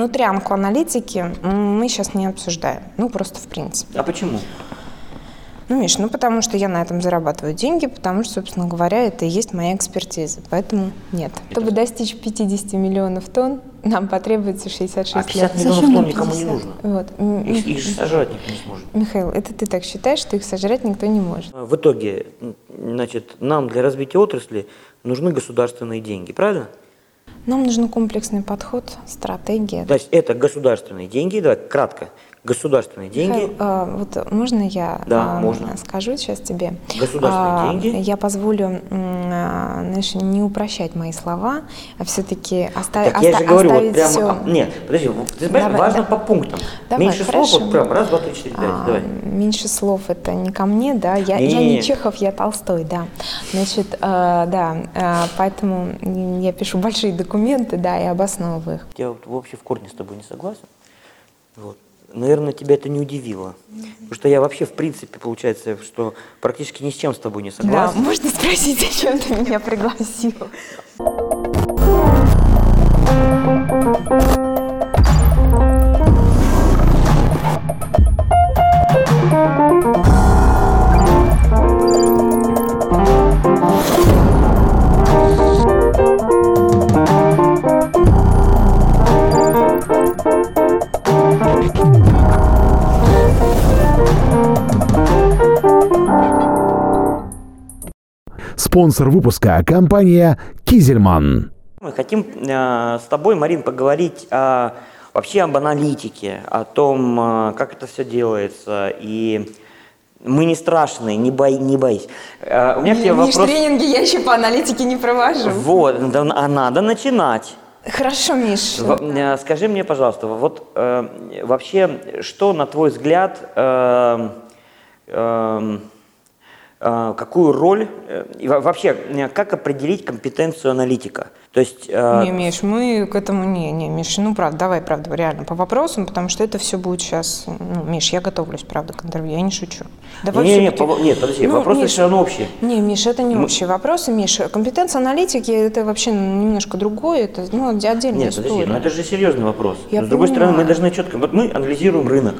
Внутрянку аналитики мы сейчас не обсуждаем. Ну, просто в принципе. А почему? Ну, Миш, ну потому что я на этом зарабатываю деньги, потому что, собственно говоря, это и есть моя экспертиза. Поэтому нет. Чтобы достичь 50 миллионов тонн, нам потребуется 66 А 50 лет. миллионов тонн никому не 50? нужно. Вот. Их, их же сожрать никто не сможет. Михаил, это ты так считаешь, что их сожрать никто не может? В итоге, значит, нам для развития отрасли нужны государственные деньги, правильно? Нам нужен комплексный подход, стратегия. То есть это государственные деньги, давай кратко, государственные деньги. Михаил, а, вот можно я Да, а, можно. скажу сейчас тебе? Государственные А, деньги. Я позволю, а, знаешь, не упрощать мои слова, а все-таки оставить Так я же говорю, вот прямо, все. а, нет, подожди, ты знаешь, Давай, важно да. по пунктам. Давай, Меньше хорошо. слов, вот прям раз, два, три, четыре, пять, А, давай. Меньше слов это не ко мне, да. Я, я Не-не-не. не Чехов, я Толстой, да. Значит, э, да, э, поэтому я пишу большие документы, да, и обосновываю их. Я вот вообще в корне с тобой не согласен. Вот. Наверное, тебя это не удивило. Потому что я вообще, в принципе, получается, что практически ни с чем с тобой не Да, согласен. можно спросить, зачем ты меня пригласил? Спонсор выпуска – компания «Кизельман». Мы хотим э, с тобой, Марин, поговорить о, вообще об аналитике, о том, э, как это все делается. И мы не страшные, не, бой, не боись. Э, у меня к тебе вопрос. тренинги я еще по аналитике не провожу. Вот, да, а надо начинать. Хорошо, Миш. В- э, Скажи мне, пожалуйста, вот э, вообще, что, на твой взгляд, э, э, какую роль, э, и во- вообще, э, как определить компетенцию аналитика? То есть, э, Не, Миш, мы к этому не, не, Миш, ну правда, давай, правда, реально по вопросам, потому что это все будет сейчас, ну, Миш, я готовлюсь, правда, к интервью, я не шучу. Давай не, не, пов- нет, подожди, Ну, вопросы Миш, все равно общие. Не, Миш, это не общие вопросы, Миш. Компетенция аналитики это вообще немножко другое, это ну, отдельная Нет, подожди, история. но это же серьезный вопрос. Я Но с другой стороны, мы понимаю. должны четко, вот мы анализируем рынок.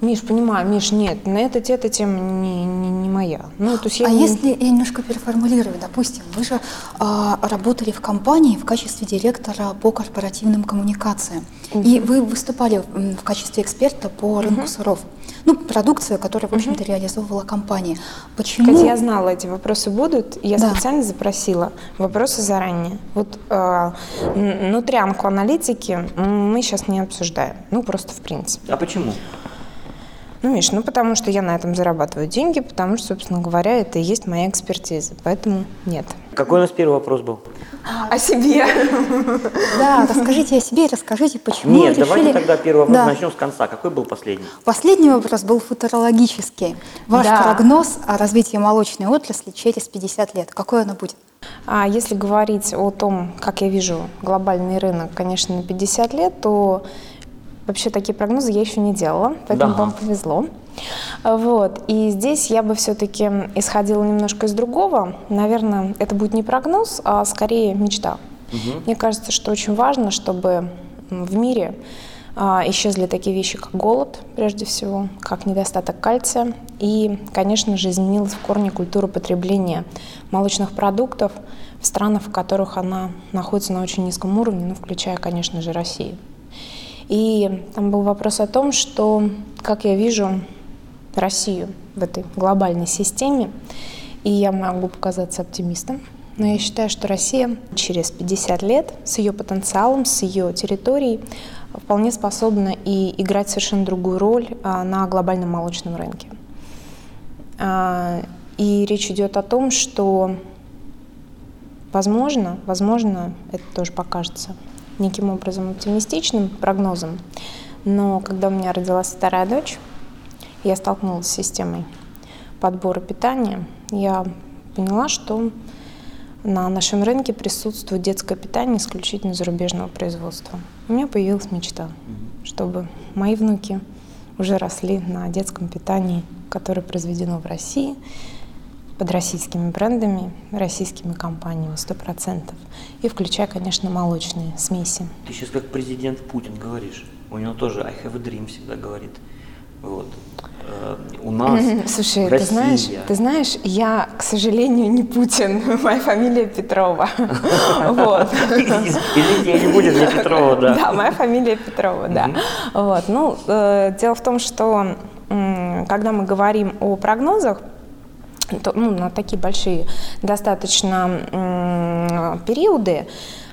Миш, понимаю, Миш, нет, на это, эта тема не, не, не моя. Ну, то есть я А не- если я немножко переформулирую, допустим, вы же а, работали в компании в качестве директора по корпоративным коммуникациям, и вы выступали в качестве эксперта по рынку сыров, ну, продукцию, которую, в общем-то, реализовывала компания. Почему? Кстати, я знала, эти вопросы будут, я Да. специально запросила вопросы заранее. Вот э, н- внутрянку аналитики мы сейчас не обсуждаем, ну просто в принципе. А почему? Ну, Миш, ну потому что я на этом зарабатываю деньги, потому что, собственно говоря, это и есть моя экспертиза, поэтому нет. Какой у нас первый вопрос был? О себе. Да, расскажите о себе, расскажите, почему Нет, вы давайте решили- тогда первый вопрос Да. начнем с конца. Какой был последний? Последний вопрос был футурологический. Ваш Да. прогноз о развитии молочной отрасли через 50 лет. Какой оно будет? А если говорить о том, как я вижу глобальный рынок, конечно, на 50 лет, то вообще такие прогнозы я еще не делала, поэтому Да. вам повезло. Вот. И здесь я бы все-таки исходила немножко из другого. Наверное, это будет не прогноз, а скорее мечта. Мне кажется, что очень важно, чтобы в мире а, исчезли такие вещи, как голод, прежде всего, как недостаток кальция. И, конечно же, изменилась в корне культура потребления молочных продуктов в странах, в которых она находится на очень низком уровне, ну, включая, конечно же, Россию. И там был вопрос о том, что, как я вижу Россию в этой глобальной системе, и я могу показаться оптимистом, но я считаю, что Россия через 50 лет с ее потенциалом, с ее территорией вполне способна и играть совершенно другую роль а, на глобальном молочном рынке. А, И речь идет о том, что Возможно, возможно, это тоже покажется неким образом оптимистичным прогнозом, но когда у меня родилась вторая дочь, я столкнулась с системой подбора питания, я поняла, что на нашем рынке присутствует детское питание исключительно зарубежного производства. У меня появилась мечта, чтобы мои внуки уже росли на детском питании, которое произведено в России, под российскими брендами, российскими компаниями, сто процентов. И включая, конечно, молочные смеси. Ты сейчас как президент Путин говоришь. У него тоже I have a dream всегда говорит. Вот. Э, у нас Слушай, Россия. ты знаешь, ты знаешь, я, к сожалению, не Путин, моя фамилия Петрова. Вот. Извините, я не буду для Петрова, да. Да, моя фамилия Петрова, да. Вот. Ну, э, дело в том, что когда мы говорим о прогнозах, ну, на такие большие достаточно периоды,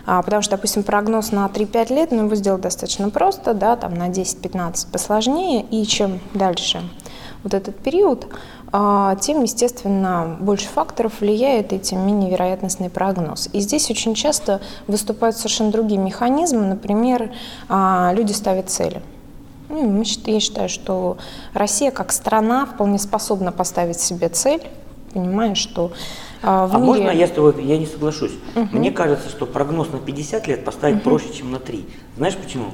а, потому что, допустим, прогноз на 3-5 лет, ну, его сделать достаточно просто, да, там на 10-15 посложнее, и чем дальше вот этот период, а, тем, естественно, больше факторов влияет, и тем менее вероятностный прогноз. И здесь очень часто выступают совершенно другие механизмы, например, а, люди ставят цели. Ну, Я считаю, что Россия как страна вполне способна поставить себе цель, понимая, что а, в А мире... можно я с тобой, я не соглашусь. Мне кажется, что прогноз на 50 лет поставить проще, чем на 3. Знаешь почему?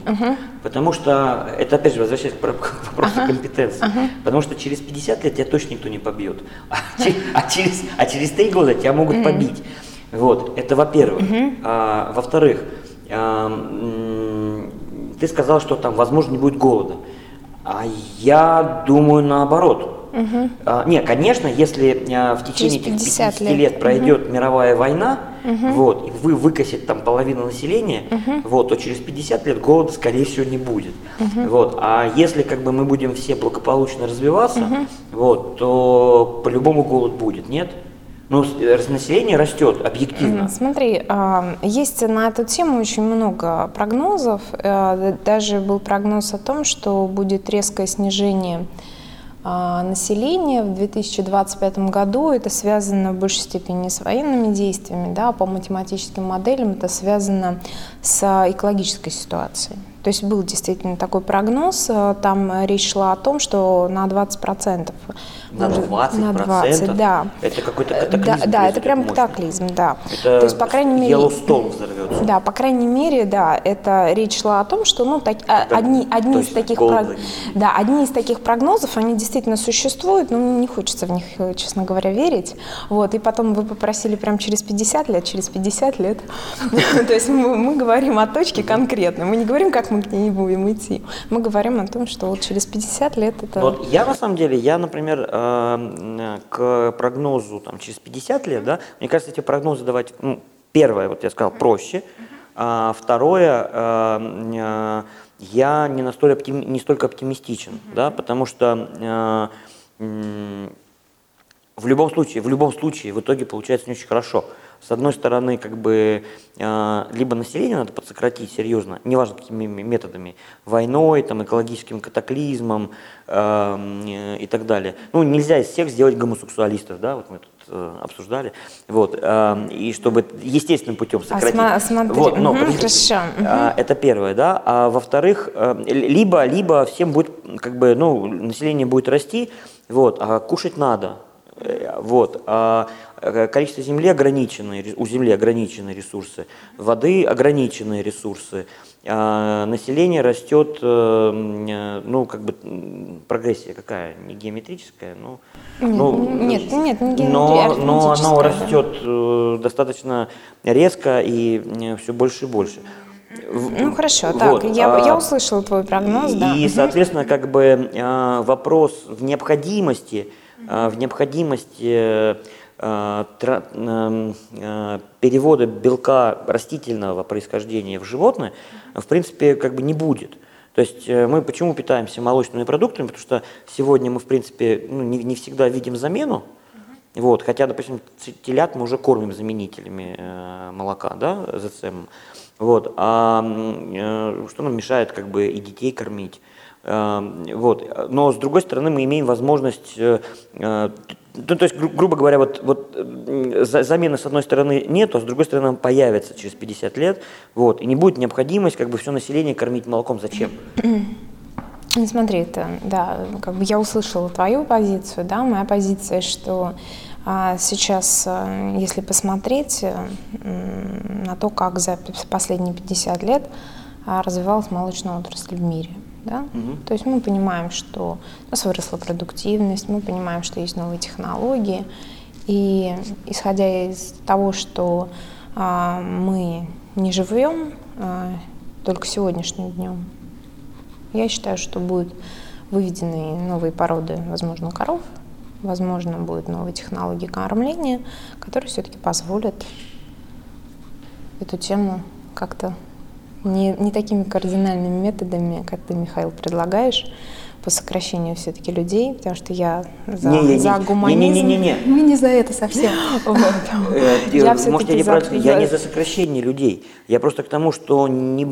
Потому что, это опять же возвращаясь к про- к вопросу компетенции, потому что через 50 лет тебя точно никто не побьет, а, а через, а через 3 года тебя могут побить. Вот, это во-первых. А, во-вторых, а, ты сказал, что там, возможно, не будет голода. А я думаю наоборот. А, не, конечно, если а, в течение этих 50 50 лет. лет, пройдет мировая война, вот, и вы выкосит там половину населения, вот, то через 50 лет голода, скорее всего, не будет. Вот, а если как бы мы будем все благополучно развиваться, вот, то по-любому голод будет, нет? Ну, э, население растет объективно. Смотри, а, есть на эту тему очень много прогнозов. Э, Даже был прогноз о том, что будет резкое снижение населения в 2025 году. Это связано в большей степени с военными действиями, да, а по математическим моделям это связано с экологической ситуацией. То есть был действительно такой прогноз, э, там э, речь шла о том, что на 20%. На может, 20%? На 20, да. Это какой-то Э, катаклизм Да, да, это прям катаклизм, да. Это То есть, по крайней мере, взорвется. да, по крайней мере, да, это речь шла о том, что, ну, так, а, Это одни, одни из таких, прог- да, одни из таких прогнозов, они действительно существуют, но мне не хочется в них, э, честно говоря, верить. Вот, и потом вы попросили прям через 50 лет, через 50 лет. То есть мы, говорим о точке конкретной, мы не говорим, как мы к ней будем идти. Мы говорим о том, что вот через 50 лет это... Вот я на самом деле, я, например, э, к прогнозу там, через 50 лет, да, мне кажется, эти прогнозы давать, ну, первое, вот я сказал, проще, а второе, э, э, я не, настолько оптим- не столько оптимистичен, да, потому что в любом случае, в любом случае, в итоге получается не очень хорошо. С одной стороны, как бы э, либо население надо подсократить серьезно, неважно какими методами, войной, там, экологическим катаклизмом э, и так далее. Ну, нельзя из всех сделать гомосексуалистов, да, вот мы тут э, обсуждали, вот, э, и чтобы естественным путем А сократить. сма- смотри, Вот, но, подожди, хорошо, а, это первое, да. А во-вторых, э, либо, либо всем будет, как бы, ну, население будет расти, вот, а кушать надо. Э, Вот, а количество земли ограниченное, ре- у земли ограниченные ресурсы, воды ограниченные ресурсы, а население растет, э, э, ну, как бы, прогрессия какая, не геометрическая, ну, ну, нет, нет, не но, но оно да. растет э, достаточно резко и все больше и больше. Ну хорошо, вот, так, я, я а, услышала твой прогноз, да. И, соответственно, как бы э, вопрос в необходимости, э, в необходимости э, э, перевода белка растительного происхождения в животное, в принципе, как бы не будет. То есть э, мы почему питаемся молочными продуктами? Потому что сегодня мы, в принципе, ну, не, не всегда видим замену. Вот, хотя, допустим, телят мы уже кормим заменителями э, молока, да, ЗЦМ. Вот, а э, что нам мешает как бы и детей кормить? Э, вот, но с другой стороны мы имеем возможность, э, э, ну, то есть, гру- грубо говоря, вот, вот э, за- замены с одной стороны нет, а с другой стороны она появится через 50 лет, вот, и не будет необходимость как бы все население кормить молоком. Зачем? Ну, Смотри, это, да, как бы я услышала твою позицию, да, моя позиция, что а, сейчас, а, если посмотреть м, на то, как за последние 50 лет а, развивалась молочная отрасль в мире, да, то есть мы понимаем, что у нас выросла продуктивность, мы понимаем, что есть новые технологии, И исходя из того, что а, мы не живем а, только сегодняшним днем, я считаю, что будут выведены новые породы, возможно, коров, возможно, будут новые технологии кормления, которые все-таки позволят эту тему как-то не, не такими кардинальными методами, как ты, Михаил, предлагаешь, по сокращению все-таки людей, потому что я за, не, не, за гуманизм. Не, не, не, не. Мы не за это совсем. Э, я не за... Я не за сокращение людей. Я просто к тому, что не,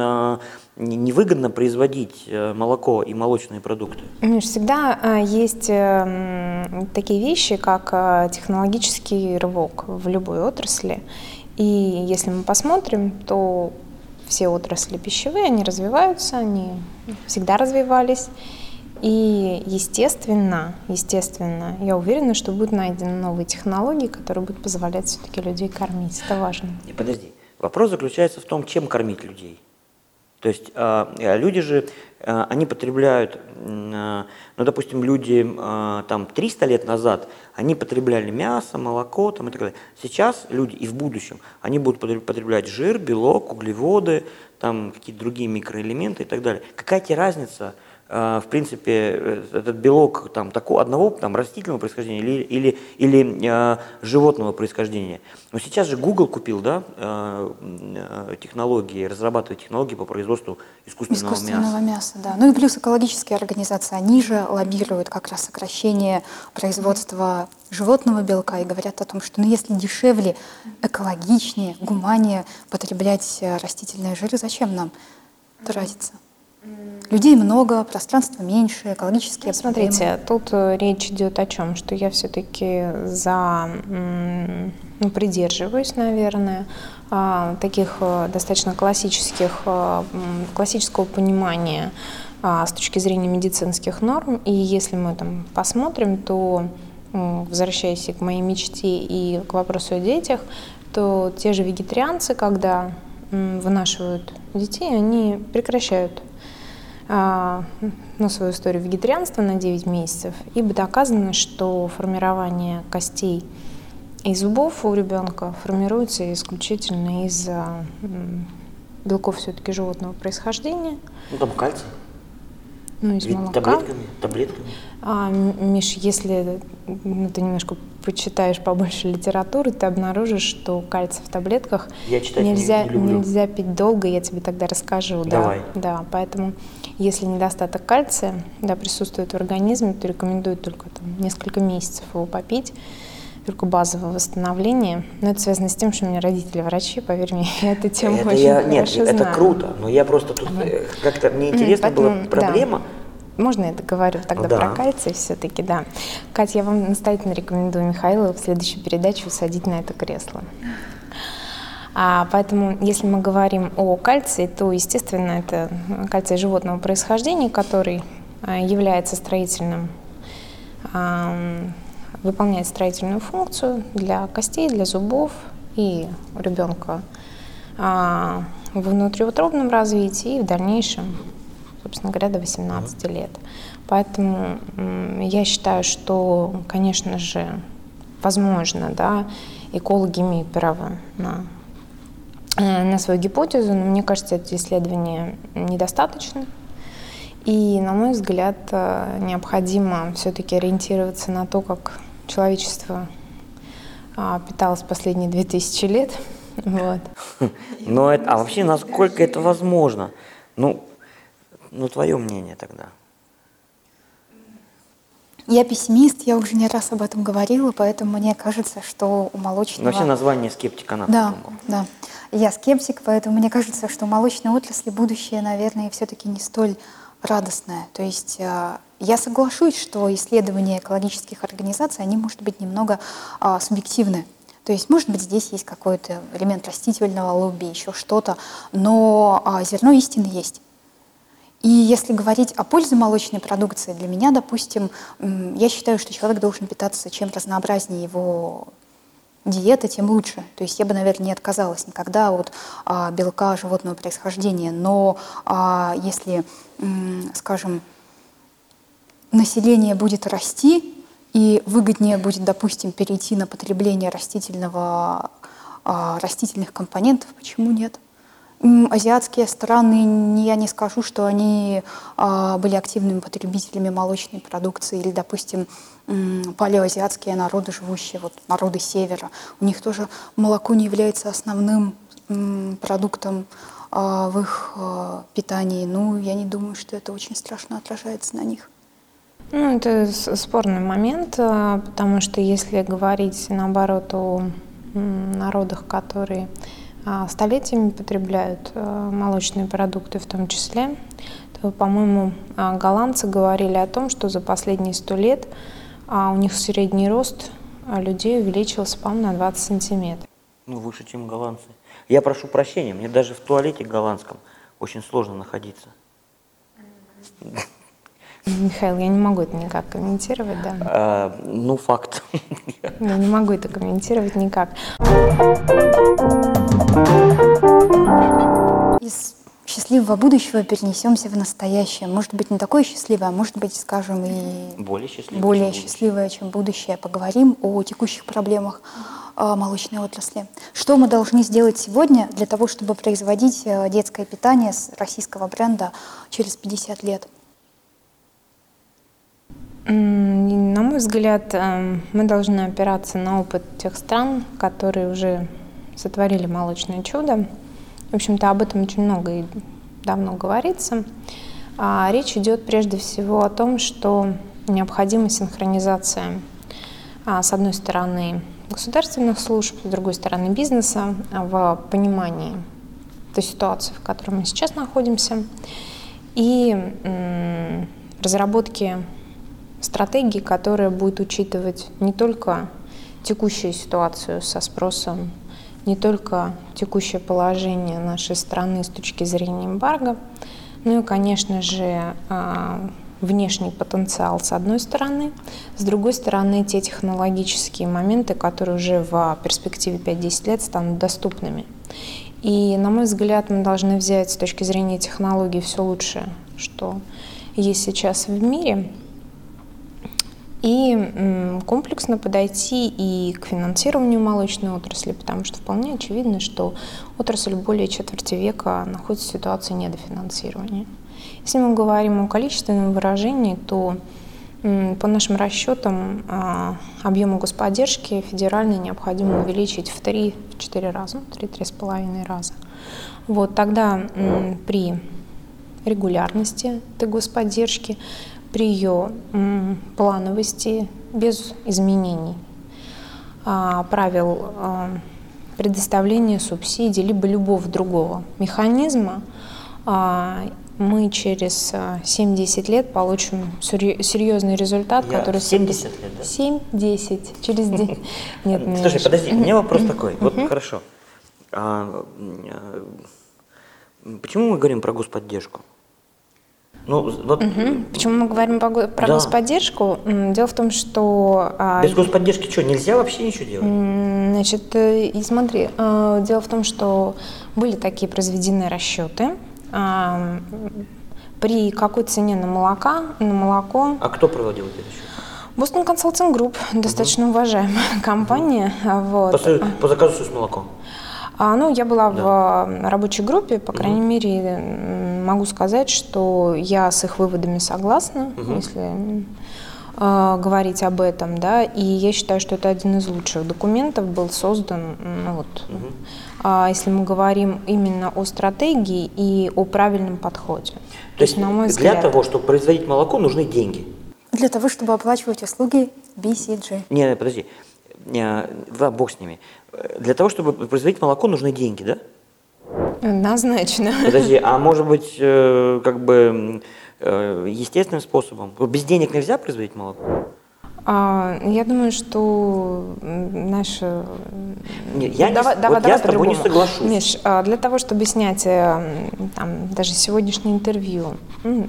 а, невыгодно производить э, молоко и молочные продукты. Всегда есть эм, такие вещи, как технологический рывок в любой отрасли. И если мы посмотрим, то все отрасли пищевые, они развиваются, они всегда развивались. И естественно, естественно, я уверена, что будут найдены новые технологии, которые будут позволять все-таки людей кормить. Это важно. И подожди, вопрос заключается в том, чем кормить людей. То есть э, люди же, э, они потребляют, э, ну, допустим, люди там 300 лет назад, они потребляли мясо, молоко там, и так далее. Сейчас люди и в будущем, они будут потреблять жир, белок, углеводы, там какие-то другие микроэлементы и так далее. Какая тебе разница, а, в принципе, э, этот белок там, такого, одного там, растительного происхождения или, или, или э, животного происхождения. Но сейчас же Google купил да, э, технологии, разрабатывает технологии по производству искусственного, искусственного мяса. мяса. Да. Ну и плюс экологические организации, они же лоббируют как раз сокращение производства животного белка и говорят о том, что ну, если дешевле, экологичнее, гуманнее потреблять растительные жиры, зачем нам тратиться? Людей много, пространства меньше, экологические ну, Смотрите, тут э, речь идет о чем, что я все-таки за, ну, придерживаюсь, наверное, а, таких э, достаточно классических, э, классического понимания а, с точки зрения медицинских норм. И если мы там посмотрим, то, возвращаясь к моей мечте и к вопросу о детях, то те же вегетарианцы, когда вынашивают детей, они прекращают ну, свою историю вегетарианства на 9 месяцев, ибо доказано, что формирование костей и зубов у ребенка формируется исключительно из белков все-таки животного происхождения. Ну, там кальций. Ну, из Ведь молока. Таблетками, таблетками. А, Миш, если ну, ты немножко почитаешь побольше литературы, ты обнаружишь, что кальций в таблетках я нельзя, не, не нельзя пить долго, я тебе тогда расскажу. Давай. Да, да, поэтому если недостаток кальция да, присутствует в организме, то рекомендуют только там, несколько месяцев его попить только базовое восстановление. Но это связано с тем, что у меня родители врачи, поверь мне, я эту тему это очень я, хорошо нет, знаю. это круто, но я просто тут ага. Э, как-то мне интересно Поэтому, была проблема. Да. Можно я договорю тогда да. про кальций все-таки, да. Катя, я вам настоятельно рекомендую Михаила в следующей передаче усадить на это кресло. А, поэтому, если мы говорим о кальции, то, естественно, это кальций животного происхождения, который а, является строительным выполняет строительную функцию для костей, для зубов и у ребенка а, в внутриутробном развитии и в дальнейшем, собственно говоря, до 18 лет. Поэтому я считаю, что, конечно же, возможно, да, экологи имеют право на, на свою гипотезу, но мне кажется, эти исследования недостаточны. И, на мой взгляд, э, необходимо все-таки ориентироваться на то, как человечество а, питалось последние две тысячи лет. Вот. Но это, а вообще, насколько это возможно? Ну, ну, твое мнение тогда. Я пессимист, я уже не раз об этом говорила, поэтому мне кажется, что у молочного... Вообще название скептика надо. Да, да. Я скептик, поэтому мне кажется, что у молочной отрасли будущее, наверное, все-таки не столь радостное. То есть а, я соглашусь, что исследования экологических организаций, они, может быть, немного а, субъективны. То есть, может быть, здесь есть какой-то элемент растительного лобби, еще что-то, но а, зерно истины есть. И если говорить о пользе молочной продукции, для меня, допустим, я считаю, что человек должен питаться чем разнообразнее его диета, тем лучше. То есть я бы, наверное, не отказалась никогда от а, белка животного происхождения. Но а, если, скажем, население будет расти, и выгоднее будет, допустим, перейти на потребление растительного, а, растительных компонентов, почему нет? Азиатские страны, я не скажу, что они а, были активными потребителями молочной продукции, или, допустим, палеоазиатские народы, живущие, вот народы севера, у них тоже молоко не является основным продуктом а, в их а, питании. Ну, я не думаю, что это очень страшно отражается на них. Ну, это спорный момент, потому что если говорить, наоборот, о народах, которые столетиями потребляют э, молочные продукты в том числе, по-моему, а, голландцы говорили о том, что за последние сто лет а, у них средний рост людей увеличился, по-моему, на 20 сантиметров. Ну, выше, чем голландцы. Я прошу прощения, мне даже в туалете голландском очень сложно находиться. Михаил, я не могу это никак комментировать, да? А, ну, факт. Я не могу это комментировать никак. Из счастливого будущего перенесемся в настоящее. Может быть, не такое счастливое, а может быть, скажем, и более счастливое, более чем, счастливое будущее. чем будущее. Поговорим о текущих проблемах а, молочной отрасли. Что мы должны сделать сегодня для того, чтобы производить э, детское питание с российского бренда через 50 лет? На мой взгляд, эм, мы должны опираться на опыт тех стран, которые уже сотворили молочное чудо. В общем-то, об этом очень много и давно говорится. А речь идет прежде всего о том, что необходима синхронизация, а, с одной стороны, государственных служб, с другой стороны, бизнеса в понимании той ситуации, в которой мы сейчас находимся, и разработки стратегии, которая будет учитывать не только текущую ситуацию со спросом, не только текущее положение нашей страны с точки зрения эмбарго, ну и, конечно же, а, внешний потенциал с одной стороны, с другой стороны те технологические моменты, которые уже в перспективе 5-10 лет станут доступными. И, на мой взгляд, мы должны взять с точки зрения технологий все лучшее, что есть сейчас в мире – и комплексно подойти и к финансированию молочной отрасли, потому что вполне очевидно, что отрасль более четверти века находится в ситуации недофинансирования. Если мы говорим о количественном выражении, то по нашим расчетам а, объему господдержки федеральной необходимо увеличить в 3-4 раза, 3-3,5 раза. Вот тогда при регулярности этой господдержки при ее плановости, без изменений а, правил а, предоставления субсидий, либо любого другого механизма, а, мы через 7-10 лет получим серьезный результат, Я который... 70 лет, да? 7-10, через день. Нет, Слушай, подожди, у меня вопрос такой. Вот хорошо. Почему мы говорим про господдержку? Ну, вот... угу. Почему мы говорим про да. господдержку? Дело в том, что... А, Без господдержки что, нельзя вообще ничего делать? Значит, э, и смотри, э, дело в том, что были такие произведены расчеты, а, при какой цене на молока, на молоко... А кто проводил эти расчеты? Boston Consulting Group, достаточно угу. уважаемая компания. Угу. Вот. По, по заказу с молоком? А, ну, я была да. в рабочей группе, по крайней угу. мере, могу сказать, что я с их выводами согласна, угу. если э, говорить об этом, да, и я считаю, что это один из лучших документов был создан, ну, вот, угу. а, если мы говорим именно о стратегии и о правильном подходе. То, То есть, на мой взгляд, для того, чтобы производить молоко, нужны деньги. Для того, чтобы оплачивать услуги BCG. Не, подожди, да, бог с ними. Для того, чтобы производить молоко, нужны деньги, да? Однозначно. Подожди, а может быть, э, как бы э, естественным способом? Без денег нельзя производить молоко? А, я думаю, что наша... Нет, я, давай, не, давай, вот давай я с тобой не соглашусь. Миш, а, для того, чтобы снять э, там, даже сегодняшнее интервью,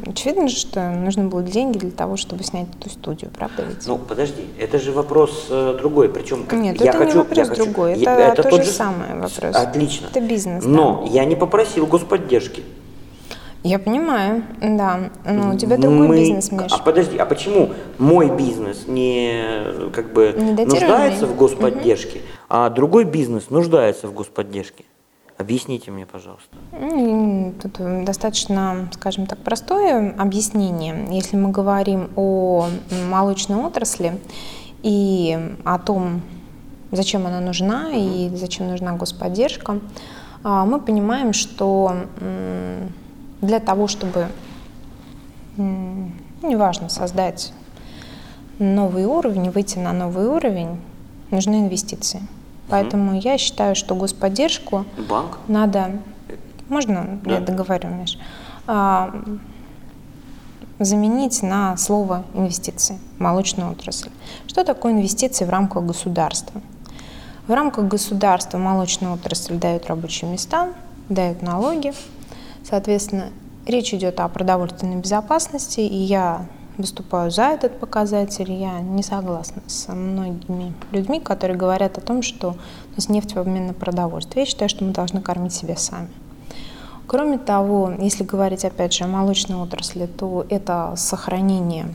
очевидно же, что нужны будут деньги для того, чтобы снять эту студию, правда ведь? Ну, подожди, это же вопрос э, другой, причем... Нет, я это хочу, не вопрос другой, хочу, это, это то же самое вопрос. Отлично. Это бизнес, Но да. я не попросил господдержки. Я понимаю, да. Но у тебя другой Мы- бизнес, Миш. А подожди, а почему мой бизнес не как бы Не нуждается в господдержке, а другой бизнес нуждается в господдержке? Объясните мне, пожалуйста. Ну, Тут достаточно, скажем так, простое объяснение. Если мы говорим о молочной отрасли и о том, зачем она нужна и зачем нужна господдержка, а, мы понимаем, что для того, чтобы, ну, неважно, создать новый уровень, выйти на новый уровень, нужны инвестиции. Поэтому я считаю, что господдержку Банк? надо, можно я Да. договорю, Миш, А, заменить на слово инвестиции в молочную отрасль. Что такое инвестиции в рамках государства? В рамках государства молочная отрасль дает рабочие места, дает налоги. Соответственно, речь идет о продовольственной безопасности, и я выступаю за этот показатель. Я не согласна с многими людьми, которые говорят о том, что у нас нефть в обмен на продовольствие. Я считаю, что мы должны кормить себя сами. Кроме того, если говорить опять же о молочной отрасли, то это сохранение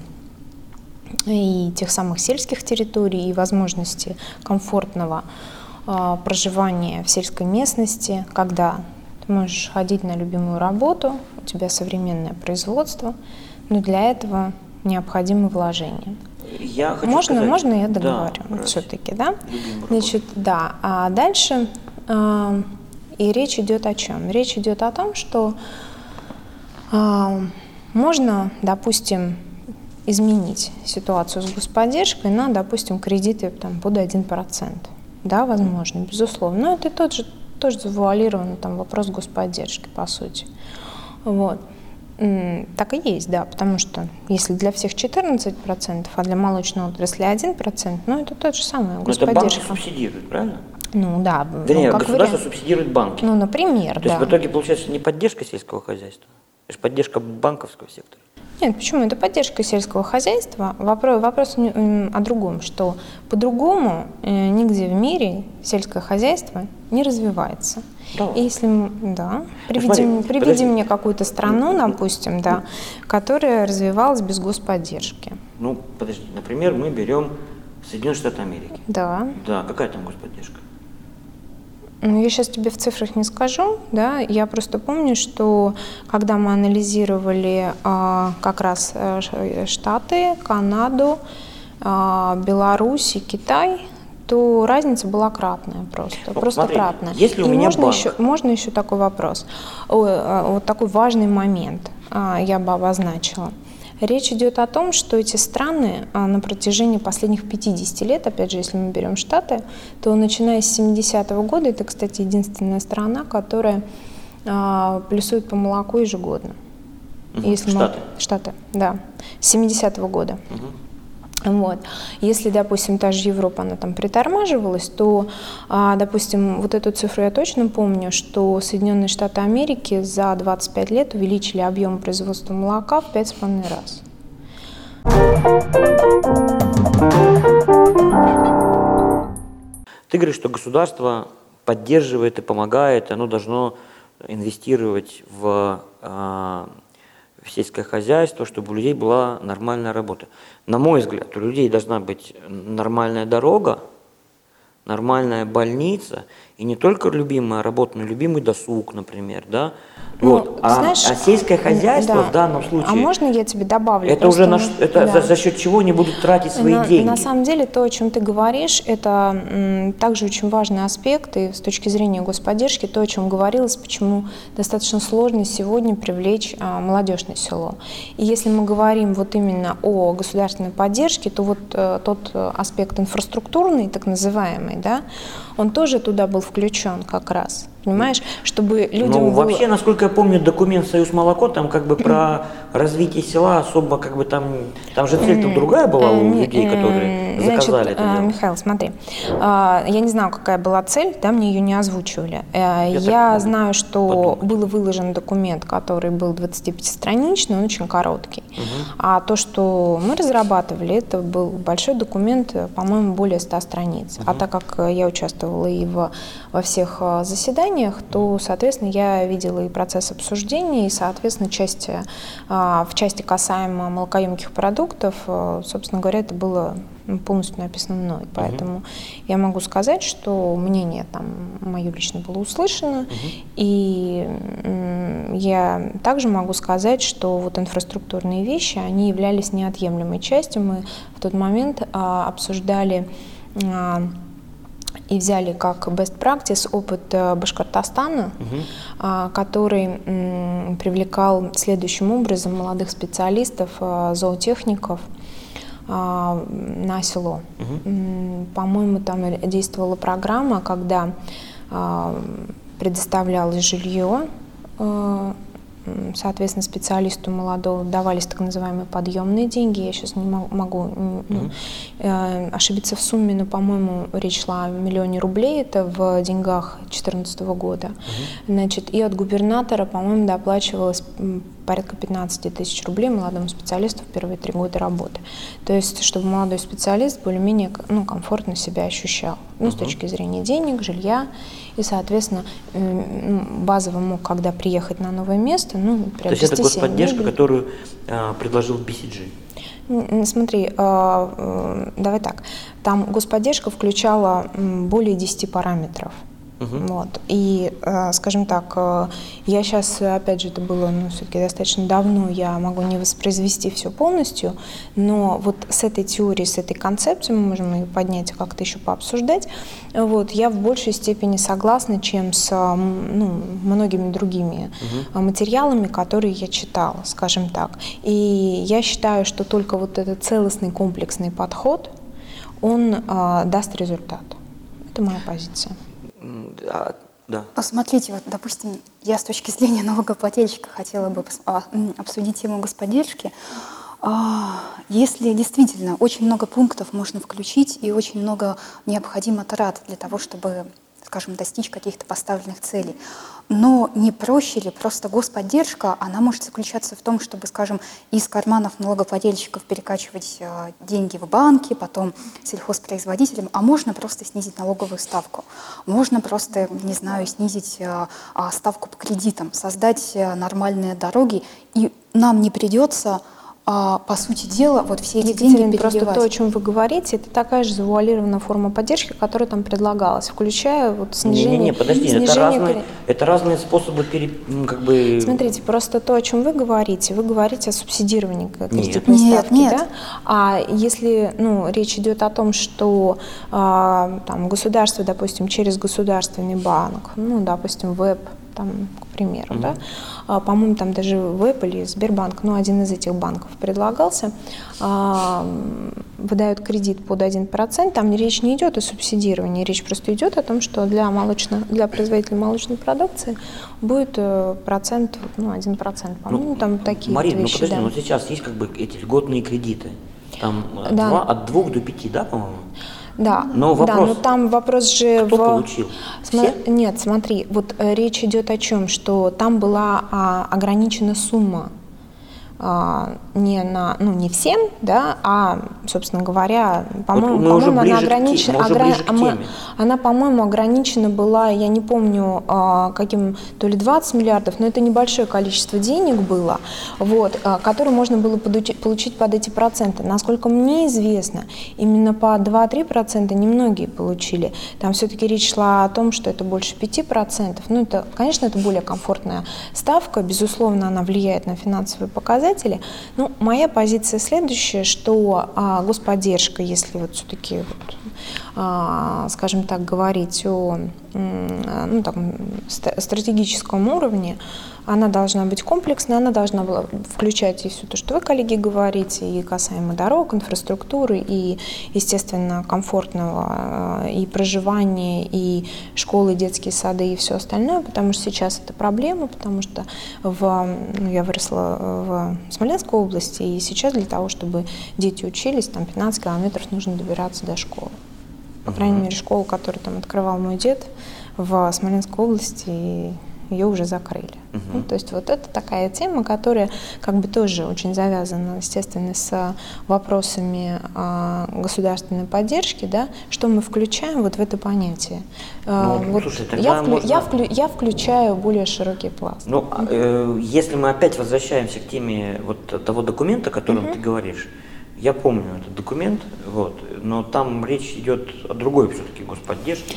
и тех самых сельских территорий, и возможности комфортного а, проживания в сельской местности, когда ты можешь ходить на любимую работу, у тебя современное производство, но для этого необходимы вложения. Я хочу Можно, сказать- можно я Да, договорю брось. все-таки, да? Значит, да. А дальше а, и речь идет о чем? Речь идет о том, что а, можно, допустим, изменить ситуацию с господдержкой на, допустим, кредиты там, под 1%. Да, возможно, безусловно. Но это тот же, тоже завуалированный там, вопрос господдержки, по сути. Вот. Так и есть, да, потому что если для всех 14%, а для молочной отрасли 1%, ну это тот же самый Но это банки господдержка. субсидируют, правильно? Ну да, ну, Вернее, как государство вариант. субсидирует банки. Ну, например, То есть да. в итоге получается не поддержка сельского хозяйства, это же поддержка банковского сектора. Нет, почему? Это поддержка сельского хозяйства. Вопрос, вопрос о другом, что по-другому э, нигде в мире сельское хозяйство не развивается. Да. И если, да, приведи, смотри, мне- приведи мне какую-то страну, допустим, да, которая развивалась без господдержки. Ну, подожди, например, мы берем Соединенные Штаты Америки. Да. Да, какая там господдержка? Ну, я сейчас тебе в цифрах не скажу, да, я просто помню, что когда мы анализировали а, как раз э, Ш- Штаты, Канаду, а, Беларусь и Китай, то разница была кратная просто, Ну, просто смотри, кратная. если у И меня можно банк- еще, можно еще такой вопрос, Ой, а, вот такой важный момент а, я бы обозначила. Речь идет о том, что эти страны а, на протяжении последних 50 лет, опять же, если мы берем Штаты, то начиная с 70-го года, это, кстати, единственная страна, которая а, плюсует по молоку ежегодно. Мгм. мы- Штаты? Штаты, да. С 70-го года. Вот. Если, допустим, та же Европа, она там притормаживалась, то, а, допустим, вот эту цифру я точно помню, что Соединенные Штаты Америки за 25 лет увеличили объем производства молока в 5,5 раз. Ты говоришь, что государство поддерживает и помогает, оно должно инвестировать в, а, в сельское хозяйство, чтобы у людей была нормальная работа. На мой взгляд, у людей должна быть нормальная дорога, нормальная больница, и не только любимая работа, но и любимый досуг, например, да? Ну, вот. а, знаешь, а сельское хозяйство да. в данном случае, А можно я тебе добавлю? это уже на это да. за, за счет чего они будут тратить свои на, деньги? на самом деле, то, о чем ты говоришь, это м, также очень важный аспект, и с точки зрения господдержки, то, о чем говорилось, почему достаточно сложно сегодня привлечь а, молодежь на село. И если мы говорим вот именно о государственной поддержке, то вот э, тот э, аспект инфраструктурный, так называемый, да, он тоже туда был включен как раз, понимаешь, чтобы людям Ну, было- вообще, насколько я помню, документ «Союз молоко», там как бы про развитие села особо как бы там, там же цель там другая была у Э, людей, э, которые значит, заказали это э, дело. Михаил, смотри, а, я не знаю, какая была цель, да, мне ее не озвучивали. Э, Я Я, так знаю, что подумать. был выложен документ, который был 25-страничный, он очень короткий. А то, что мы разрабатывали, это был большой документ, э, по-моему, более 100 страниц. А так как э, я участвовала и в, во всех э, заседаниях, то, соответственно, я видела и процесс обсуждения, и, соответственно, части, в части касаемо молокоемких продуктов, собственно говоря, это было полностью написано мной. Поэтому угу. я могу сказать, что мнение там мое лично было услышано. Угу. И я также могу сказать, что вот инфраструктурные вещи, они являлись неотъемлемой частью. Мы в тот момент а, обсуждали а, и взяли как best practice опыт э, Башкортостана, угу. который привлекал следующим образом молодых специалистов, а, зоотехников, а, на село. Угу. По-моему, там действовала программа, когда а, предоставлялось жилье а, соответственно, специалисту молодого давались так называемые подъемные деньги. Я сейчас не могу ну, mm-hmm. ошибиться в сумме, но, по-моему, речь шла о миллионе рублей, это в деньгах 2014 года. Mm-hmm. Значит, и от губернатора, по-моему, доплачивалось порядка 15 тысяч рублей молодому специалисту в первые три года работы. То есть, чтобы молодой специалист более-менее ну, комфортно себя ощущал. Ну, uh-huh. с точки зрения денег, жилья. И, соответственно, ну, базово мог, когда приехать на новое место, ну, То есть это господдержка, мебель. которую э, предложил BCG? Смотри, а, э, давай так. Там господдержка включала более 10 параметров. Угу. Вот. И, э, скажем так, э, я сейчас, опять же, это было ну, все-таки достаточно давно, я могу не воспроизвести все полностью, но вот с этой теорией, с этой концепцией, мы можем ее поднять и как-то еще пообсуждать, вот, я в большей степени согласна, чем с ну, многими другими угу. материалами, которые я читала, скажем так. И я считаю, что только вот этот целостный комплексный подход, он э, даст результат. Это моя позиция. А, да. Посмотрите, вот, допустим, я с точки зрения налогоплательщика хотела бы а, обсудить тему господдержки. А, если действительно очень много пунктов можно включить и очень много необходимо трат для того, чтобы скажем, достичь каких-то поставленных целей. Но не проще ли просто господдержка, она может заключаться в том, чтобы, скажем, из карманов налогоплательщиков перекачивать э, деньги в банки, потом сельхозпроизводителям, а можно просто снизить налоговую ставку. Можно просто, не знаю, снизить э, э, ставку по кредитам, создать э, нормальные дороги, и нам не придется а, по сути дела, вот все эти Екатерина, деньги просто то, о чем вы говорите, это такая же завуалированная форма поддержки, которая там предлагалась, включая вот снижение... Не, не, подожди, снижение это, разные, это разные способы пере, как бы... Смотрите, просто то, о чем вы говорите, вы говорите о субсидировании кредитной нет. ставки, нет, нет. да? А если ну, речь идет о том, что а, там, государство, допустим, через государственный банк, ну, допустим, веб, там, к примеру, mm-hmm. да, по-моему, там даже ВЭП или Сбербанк, ну, один из этих банков предлагался, а, выдают кредит под 1%, там речь не идет о субсидировании, речь просто идет о том, что для, молочно, для производителей молочной продукции будет э, процент, ну, 1%, по-моему, ну, там такие Марина, вещи. ну подожди, да. но сейчас есть как бы эти льготные кредиты, там да. 2, от 2 до 5, да, по-моему? Да, но вопрос, да, но там вопрос же кто в... получил? Сма... Нет, смотри, вот э, речь идет о чем, что там была а, ограничена сумма не на, ну не всем, да, а, собственно говоря, по-моему, вот по-моему, она ограничена, огра... мы, она, по-моему, ограничена была, я не помню, а, каким, то ли 20 миллиардов, но это небольшое количество денег было, вот, а, которые можно было получить, получить под эти проценты. Насколько мне известно, именно по 2-3 процента немногие получили. Там все-таки речь шла о том, что это больше 5 процентов. Ну, это, конечно, это более комфортная ставка, безусловно, она влияет на финансовые показатели, показатели. Ну, моя позиция следующая, что а, господдержка, если вот все-таки, вот, скажем так, говорить о ну, там, стратегическом уровне, она должна быть комплексной, она должна была включать и все то, что вы, коллеги, говорите, и касаемо дорог, инфраструктуры, и, естественно, комфортного э, и проживания, и школы, детские сады, и все остальное, потому что сейчас это проблема, потому что в, ну, я выросла в Смоленской области, и сейчас для того, чтобы дети учились, там 15 километров нужно добираться до школы. По крайней мере, школу, которую там открывал мой дед в Смоленской области, ее уже закрыли. Ну, то есть вот это такая тема, которая как бы тоже очень завязана, естественно, с вопросами а, государственной поддержки, да, что мы включаем вот в это понятие. А, Ну, вот слушай, я, вклю- можно- я, вклю- я включаю более широкий пласт. Ну, а, э, если мы опять возвращаемся к теме вот того документа, о котором ты говоришь, я помню этот документ, вот, но там речь идет о другой все-таки господдержке.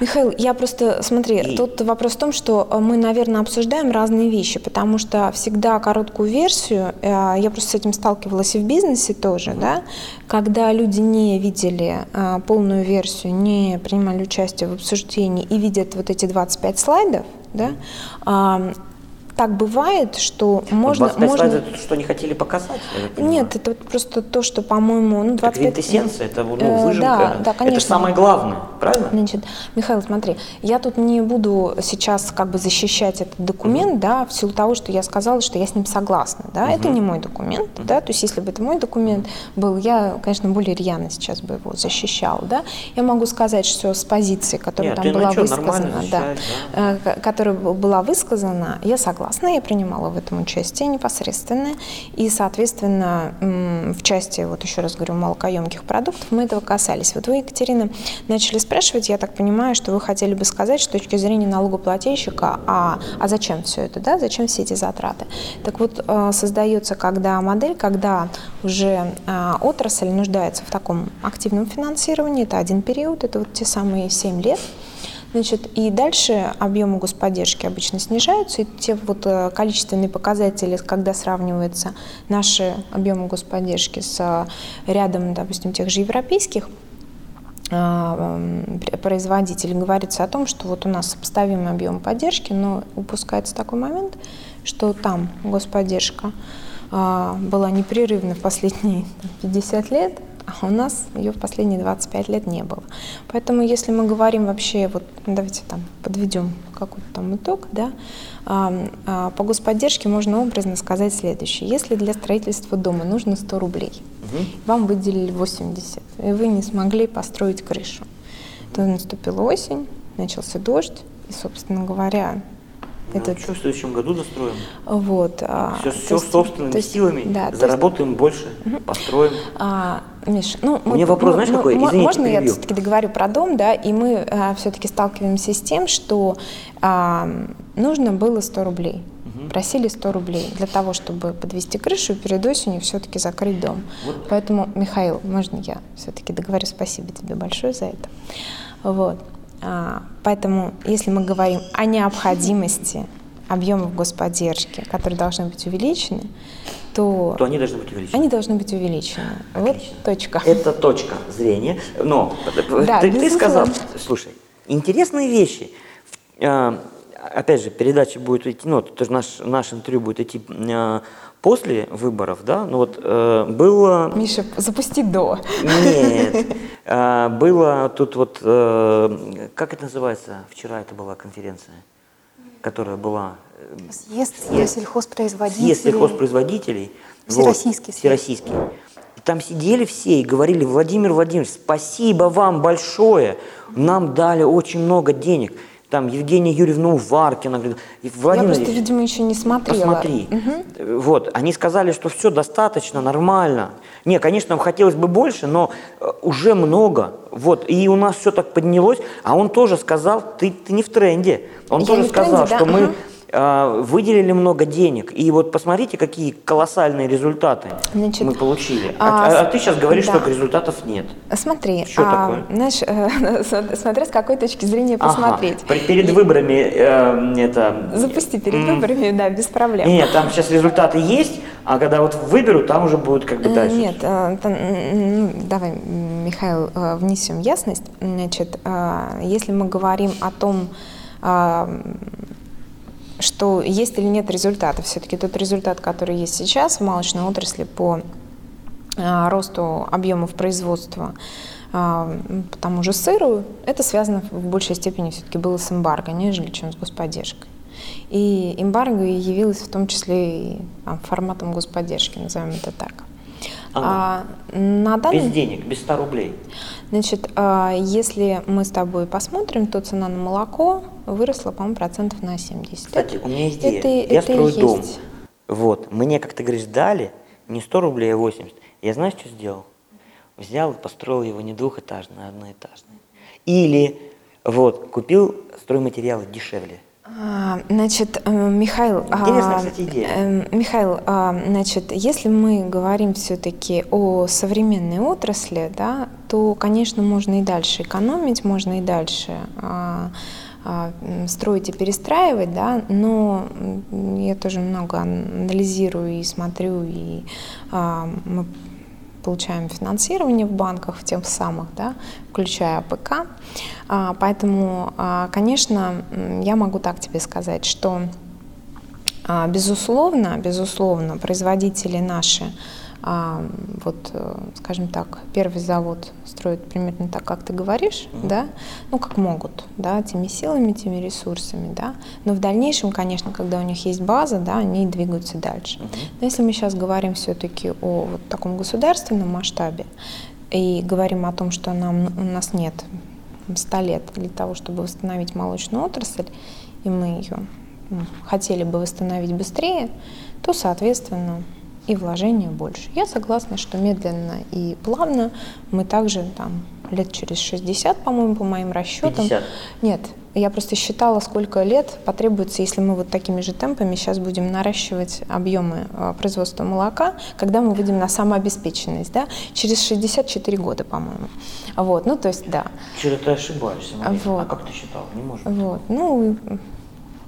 Михаил, я просто, смотри, И- тут вопрос в том, что э, мы, наверное, обсуждаем разные вещи, потому что всегда короткую версию, э, я просто с этим сталкивалась и в бизнесе тоже, да, когда люди не видели э, полную версию, не принимали участие в обсуждении и видят вот эти 25 слайдов, да, так бывает, что можно... 25 можно... слайдов, это что не хотели показать? Нет, это просто то, что, по-моему, ну, Это 25... квинтэссенция, это ну, Э, выжимка. да, да, Это конечно. же самое главное, правильно? Значит, Михаил, смотри, я тут не буду сейчас как бы защищать этот документ, да, в силу того, что я сказала, что я с ним согласна, да, это не мой документ, да, то есть если бы это мой документ был, я, конечно, более рьяно сейчас бы его защищала, да, я могу сказать, что с позиции, которая Нет, там ты была нормально высказана, да, защищаешь, э, ко- которая была высказана, я согласна, я принимала в этом участие непосредственно, и, соответственно, в части, вот еще раз говорю, молокоемких продуктов мы этого касались. Вот вы, Екатерина, начали спрашивать, я так понимаю, что вы хотели бы сказать, с точки зрения налогоплательщика, а, а зачем все это, да, зачем все эти затраты? Так вот, э, создается когда модель, когда уже э, отрасль нуждается в таком активном финансировании, это один период, это вот те самые 7 лет, Значит, и дальше объемы господдержки обычно снижаются, и те вот э, количественные показатели, когда сравниваются наши объемы господдержки с э, рядом, допустим, тех же европейских, а, производителей, говорится о том, что вот у нас сопоставимый объем поддержки, но упускается такой момент, что там господдержка а, была непрерывна в последние там, 50 лет, а у нас ее в последние 25 лет не было. Поэтому если мы говорим вообще, вот давайте там подведем какой-то там итог, да, а, по господдержке можно образно сказать следующее. Если для строительства дома нужно 100 рублей, вам выделили 80, и вы не смогли построить крышу, то наступила осень, начался дождь, и, собственно говоря, Ну, что в следующем году достроим? вот. а, Все, то все есть- собственными то есть, силами, да, то есть, заработаем больше, построим. а, Миш, ну, У меня вопрос, знаешь, какой? мо- Извините, можно я все-таки договорю про дом, да, и мы все-таки сталкиваемся с тем, что а, нужно было 100 рублей. Просили 100 рублей для того, чтобы подвести крышу и перед осенью все-таки закрыть дом. Поэтому, Михаил, можно я все-таки договорю спасибо тебе большое за это. Вот. А, поэтому, если мы говорим о необходимости объемов господдержки, которые должны быть увеличены, то, То они должны быть увеличены. они должны быть увеличены. Вот точка. Это точка зрения. Но Да, ты, ты сказал, слушай, интересные вещи. А, Опять же, передача будет идти, ну, тоже наш, наш интервью будет идти а, после выборов, да, ну вот э, было... Миша, запусти до. Нет, а, было тут вот, э, как это называется, вчера это была конференция, которая была... э, Съезд Съезд. сельхозпроизводителей. съезд сельхозпроизводителей. Всероссийский съезд. Всероссийский. И там сидели все и говорили, Владимир Владимирович, спасибо вам большое, нам дали очень много денег. Там Евгения Юрьевна Уваркина, говорит, «И, Я Владимир просто, видимо, еще не смотрела. Посмотри. Вот, они сказали, что все достаточно, нормально. Не, конечно, хотелось бы больше, но э, уже много. Вот, и у нас все так поднялось. А он тоже сказал, ты, ты не в тренде. Он Я тоже сказал, тренде, что да, мы ага. Э, выделили много денег. И вот посмотрите, какие колоссальные результаты Значит, мы получили. А, а, а- а ты сейчас говоришь, да. что результатов нет. Смотри, Что а, такое? знаешь, э, смотря с какой точки зрения посмотреть. Ага, пер- перед выборами э, это... Запусти перед М. выборами, да, без проблем. Нет, там сейчас результаты есть, а когда вот выберут, там уже будет как бы Э, дальше. Нет, э, там, ну, давай, Михаил, э, внесем ясность. Значит, э, если мы говорим о том, а, что есть или нет результата, все-таки тот результат, который есть сейчас в молочной отрасли по а, росту объемов производства а, по тому же сыру, это связано в большей степени все-таки было с эмбарго, нежели чем с господдержкой. И эмбарго явилось в том числе и там, форматом господдержки, назовем это так. А, на данный Без денег, без 100 рублей. Значит, а, если мы с тобой посмотрим, то цена на молоко выросла, по-моему, процентов на 70. Кстати, у меня есть идея. Это, я это строю и дом. есть. Вот. Мне, как ты говоришь, дали не 100 рублей, а 80. Я знаешь, что сделал? Взял и построил его не двухэтажный, а одноэтажный. Или вот, купил стройматериалы дешевле. А, Значит, э, Михаил, а, кстати, идея. э, Михаил, а, значит, если мы говорим все-таки о современной отрасли, да, то, конечно, можно и дальше экономить, можно и дальше а, строить и перестраивать, да, но я тоже много анализирую и смотрю, и а, мы получаем финансирование в банках, в тех самых, да, включая АПК. А, Поэтому, а, конечно, я могу так тебе сказать, что а, безусловно, безусловно, производители наши, а, вот, э, скажем так, первый завод строят примерно так, как ты говоришь, да, ну, как могут, да, теми силами, теми ресурсами, да, но в дальнейшем, конечно, когда у них есть база, да, они двигаются дальше. Но если мы сейчас говорим все-таки о вот таком государственном масштабе и говорим о том, что нам, у нас нет 100 лет для того, чтобы восстановить молочную отрасль, и мы ее хотели бы восстановить быстрее, то, соответственно, и вложения больше. Я согласна, что медленно и плавно мы также там лет через 60, по-моему, по моим расчетам. 50. Нет, я просто считала, сколько лет потребуется, если мы вот такими же темпами сейчас будем наращивать объемы э, производства молока, когда мы выйдем на самообеспеченность, да, через 64 года, по-моему. Вот, ну то есть, да. Что-то ты ошибаешься, Мария. А Вот. как ты считал? Не может. Вот, ну,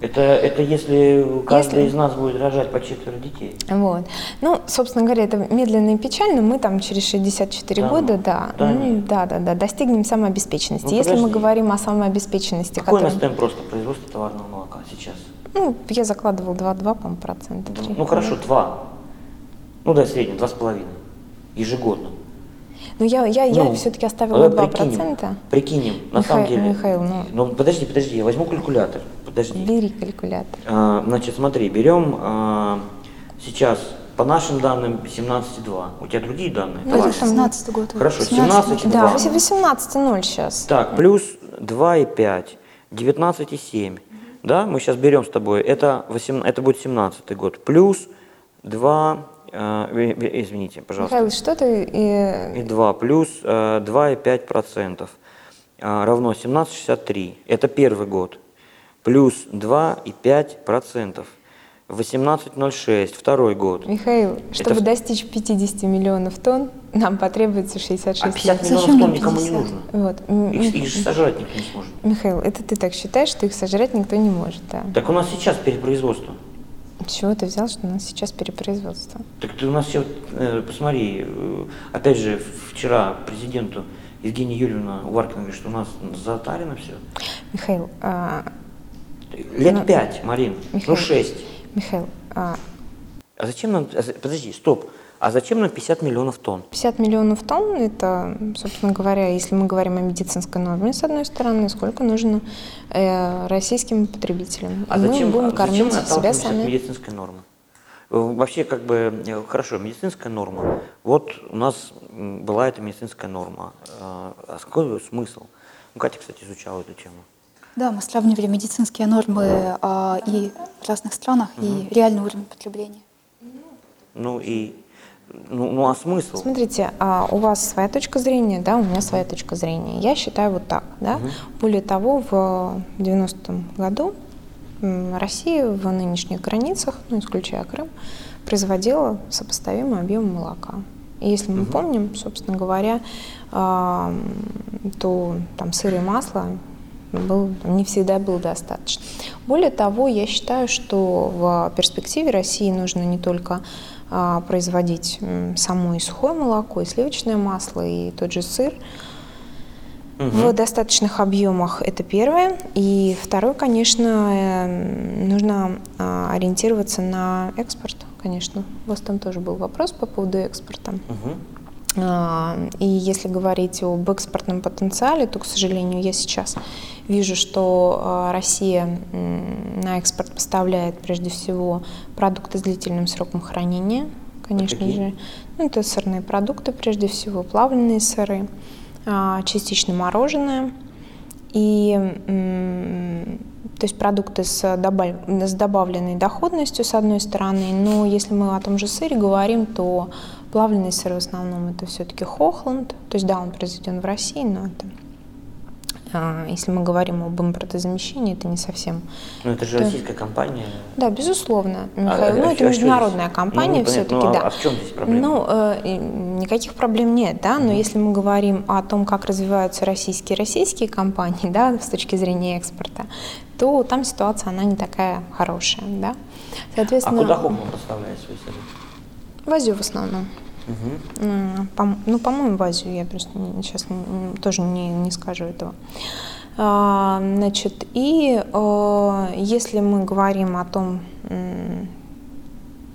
Это, это если каждый Если- из нас будет рожать по четверо детей. Вот. Ну, собственно говоря, это медленно и печально. Мы там через 64 Да, года, да, да. ну, да, да, да, достигнем самообеспеченности. Ну, Если мы говорим о самообеспеченности, Какой у нас темп просто производства товарного молока сейчас? ну, я закладывал 2,2, по-моему, процента. Ну, три. ну хорошо, два. Ну да, средний, два с половиной. Ежегодно. Но я, я, я Ну, все-таки оставила давай 2 прикинем. процента. Прикинем, на Миха- самом деле. Михаил, ну- подожди, подожди, я возьму калькулятор. Подожди. Бери калькулятор. А, значит, смотри, берем а, сейчас по нашим данным 17,2. У тебя другие данные? Ну, Это это ваши? там- 16 год. Хорошо, 17 17 Да, Два. 18,0 сейчас. Так, плюс 2,5, 19,7. Да, мы сейчас берем с тобой, это, 18, это будет 17 год, плюс 2, э, э, э, извините, пожалуйста, Михаил, что ты... и 2, плюс э, 2,5% э, равно 17,63. Это первый год. Плюс 2,5%. 18,06. Второй год. Михаил, чтобы в- достичь 50 миллионов тонн, нам потребуется 66 А 50 лет. миллионов тонн никому не 50? нужно. Вот. Их, их же сожрать никто не сможет. Михаил, это ты так считаешь, что их сожрать никто не может, да? Так у нас сейчас перепроизводство. Чего ты взял, что у нас сейчас перепроизводство? Так ты у нас все, э, посмотри, э, опять же, вчера президенту Евгения Юрьевна Уваркина говорит, что у нас затарено все. Михаил, а, Лет Ну, пять, Марин, Михаил. ну шесть. Михаил, а, А зачем нам, а подожди, стоп, а зачем нам 50 миллионов тонн? 50 миллионов тонн, это, собственно говоря, если мы говорим о медицинской норме, с одной стороны, сколько нужно э, российским потребителям. А И зачем, мы будем а зачем кормить мы себя отталкиваемся от сами. медицинской нормы? Э, Вообще, как бы, э, хорошо, медицинская норма. Вот у нас была эта медицинская норма. Э, А какой смысл? Ну, Катя, кстати, изучала эту тему. Да, мы сравнивали медицинские нормы а, и в разных странах, и реальный уровень потребления. Ну и, ну, ну а смысл? Смотрите, а у вас своя точка зрения, да, у меня своя точка зрения. Я считаю вот так, да. Более того, в 90-м году Россия в нынешних границах, ну, исключая Крым, производила сопоставимый объем молока. И если мы помним, собственно говоря, а, то там сыр и масло был, не всегда был достаточно. Более того, я считаю, что в перспективе России нужно не только производить м, само и сухое молоко, и сливочное масло, и тот же сыр в достаточных объемах. Это первое. И второе, конечно, э, нужно а, ориентироваться на экспорт, конечно. У вас там тоже был вопрос по поводу экспорта. Мгм. А, И если говорить об экспортном потенциале, то, к сожалению, я сейчас вижу, что а, Россия на экспорт поставляет прежде всего продукты с длительным сроком хранения, конечно какие? же. Ну, это сырные продукты, прежде всего, плавленые сыры, а, частично мороженое. И то есть продукты с, добав... с добавленной доходностью, с одной стороны, но если мы о том же сыре говорим, то плавленый сыр в основном это все-таки Хохланд, то есть да, он произведен в России, но это а, если мы говорим об импортозамещении, это не совсем. Но это же российская компания. Да, безусловно, а, Михаил. А, ну, это а международная компания ну, все-таки, ну, да. А в чем здесь проблема? Ну, э, никаких проблем нет, да, но mm если мы говорим о том, как развиваются российские российские компании, да, с точки зрения экспорта, то там ситуация, она не такая хорошая, да. Соответственно, а куда Хопман поставляет свои сыры? В Азию в основном. Угу. По, ну, по-моему, в Азию я просто сейчас тоже не, не скажу этого. А, значит, и а, если мы говорим о том,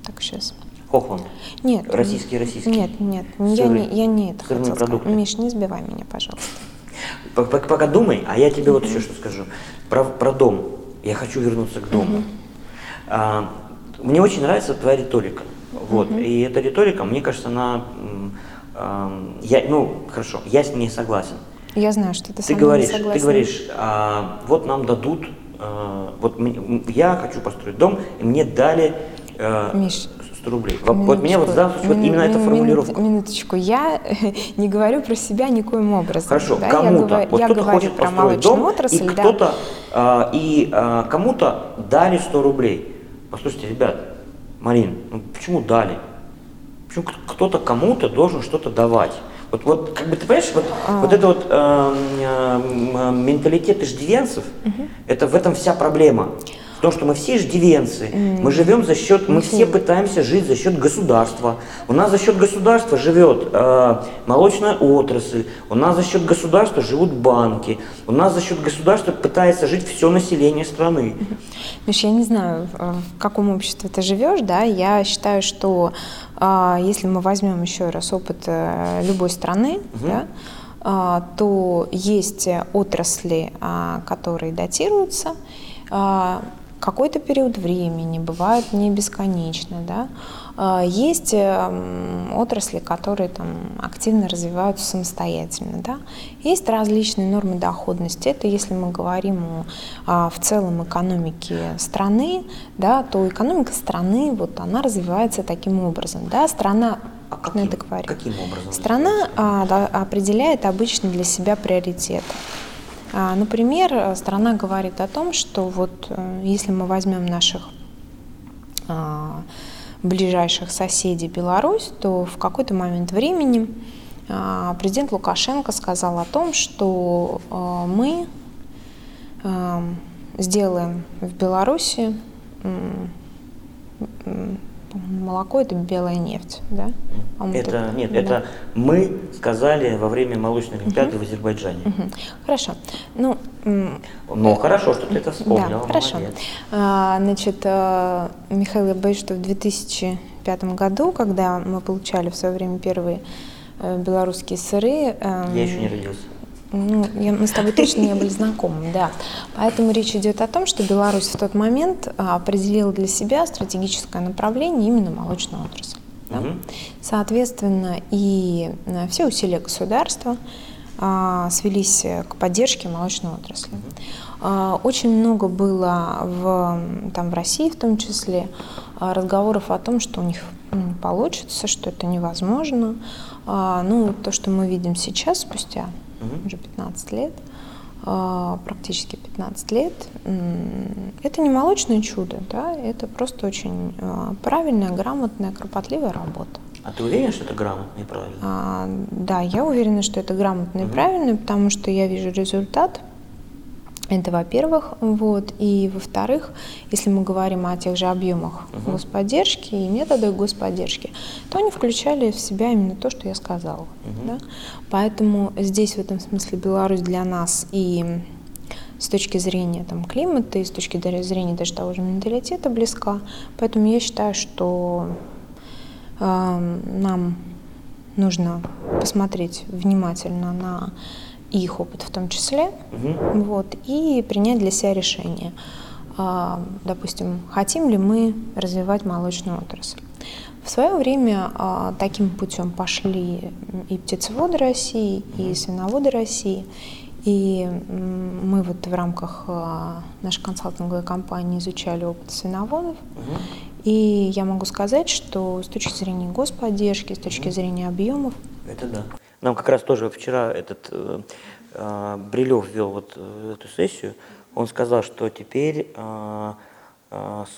так сейчас. Хохланд. Нет. Российский, российский. Нет, нет, я не, я не это хотела продукты. сказать. Миш, не сбивай меня, пожалуйста. Пока, пока думай, а я тебе вот еще что скажу. Про, про дом. Я хочу вернуться к дому. Угу. А, мне очень нравится твоя риторика. Вот. Угу. И эта риторика, мне кажется, она, э, я, ну, хорошо, я с ней согласен. Я знаю, что ты, ты говоришь, не согласен. Ты говоришь, а, вот нам дадут, а, вот я хочу построить дом, и мне дали а, Миш, 100 рублей. Минуточку. Вот меня вот задал вот именно эта формулировка. Минуточку, я не говорю про себя никоим образом. Хорошо, да? кому-то, я, вот я кто-то хочет про построить дом, отрасль, и да. кто-то, а, и а, кому-то дали 100 рублей. Послушайте, ребят, Марин, ну почему дали? Почему кто-то кому-то должен что-то давать? Вот, вот, как бы ты понимаешь, вот, а. вот это вот э, э, менталитет иждивенцев, угу. это в этом вся проблема. Потому что мы все иждивенцы, mm. мы живем за счет, мы все пытаемся жить за счет государства. У нас за счет государства живет э, молочная отрасль, у нас за счет государства живут банки, у нас за счет государства пытается жить все население страны. Миш, я не знаю, в каком обществе ты живешь, да, я считаю, что э, если мы возьмем еще раз опыт э, любой страны, угу. да, э, то есть отрасли, э, которые датируются, какой-то период времени, бывает не бесконечно, да. А, есть эм, отрасли, которые там активно развиваются самостоятельно, да. Есть различные нормы доходности. Это если мы говорим о, а, в целом экономике страны, да, то экономика страны, вот она развивается таким образом, да. Страна а каким, это говорю. каким образом? Страна а, да, определяет обычно для себя приоритеты. А, например, страна говорит о том, что вот э, если мы возьмем наших а, ближайших соседей Беларусь, то в какой-то момент времени а, президент Лукашенко сказал о том, что мы сделаем в Беларуси молоко это белая нефть, да? Это так, нет, да. это мы сказали во время молочной олимпиады угу. в Азербайджане. Угу. Хорошо. Ну, ну хорошо, что ты это вспомнил. Да, хорошо. А, значит, а, Михаил, я боюсь, что в 2005 году, когда мы получали в свое время первые э, белорусские сыры. Эм, я еще не родился. Ну, я, мы с тобой точно не были знакомы, да. Поэтому речь идет о том, что Беларусь в тот момент а, определила для себя стратегическое направление именно молочную отрасль. Да? Угу. Соответственно, и а, все усилия государства а, свелись к поддержке молочной отрасли. Угу. А, очень много было в, там, в России в том числе разговоров о том, что у них не получится, что это невозможно. А, ну, то, что мы видим сейчас, спустя угу. уже 15 лет, а, практически 15 лет, это не молочное чудо, да, это просто очень а, правильная, грамотная, кропотливая работа. А ты уверена, что это грамотно и правильно? А, да, я уверена, что это грамотно угу. и правильно, потому что я вижу результат, это во-первых. Вот. И во-вторых, если мы говорим о тех же объемах uh-huh. господдержки и методах господдержки, то они включали в себя именно то, что я сказала. Uh-huh. Да? Поэтому здесь в этом смысле Беларусь для нас и с точки зрения там, климата, и с точки зрения даже того же менталитета близка. Поэтому я считаю, что э, нам нужно посмотреть внимательно на их опыт в том числе, угу. вот, и принять для себя решение. А, допустим, хотим ли мы развивать молочную отрасль. В свое время а, таким путем пошли и птицеводы России, и свиноводы России. И мы вот в рамках а, нашей консалтинговой компании изучали опыт свиноводов. Угу. И я могу сказать, что с точки зрения господдержки, с точки зрения объемов... Это да. Нам как раз тоже вчера этот э, э, Брилев вел вот э, эту сессию. Он сказал, что теперь э,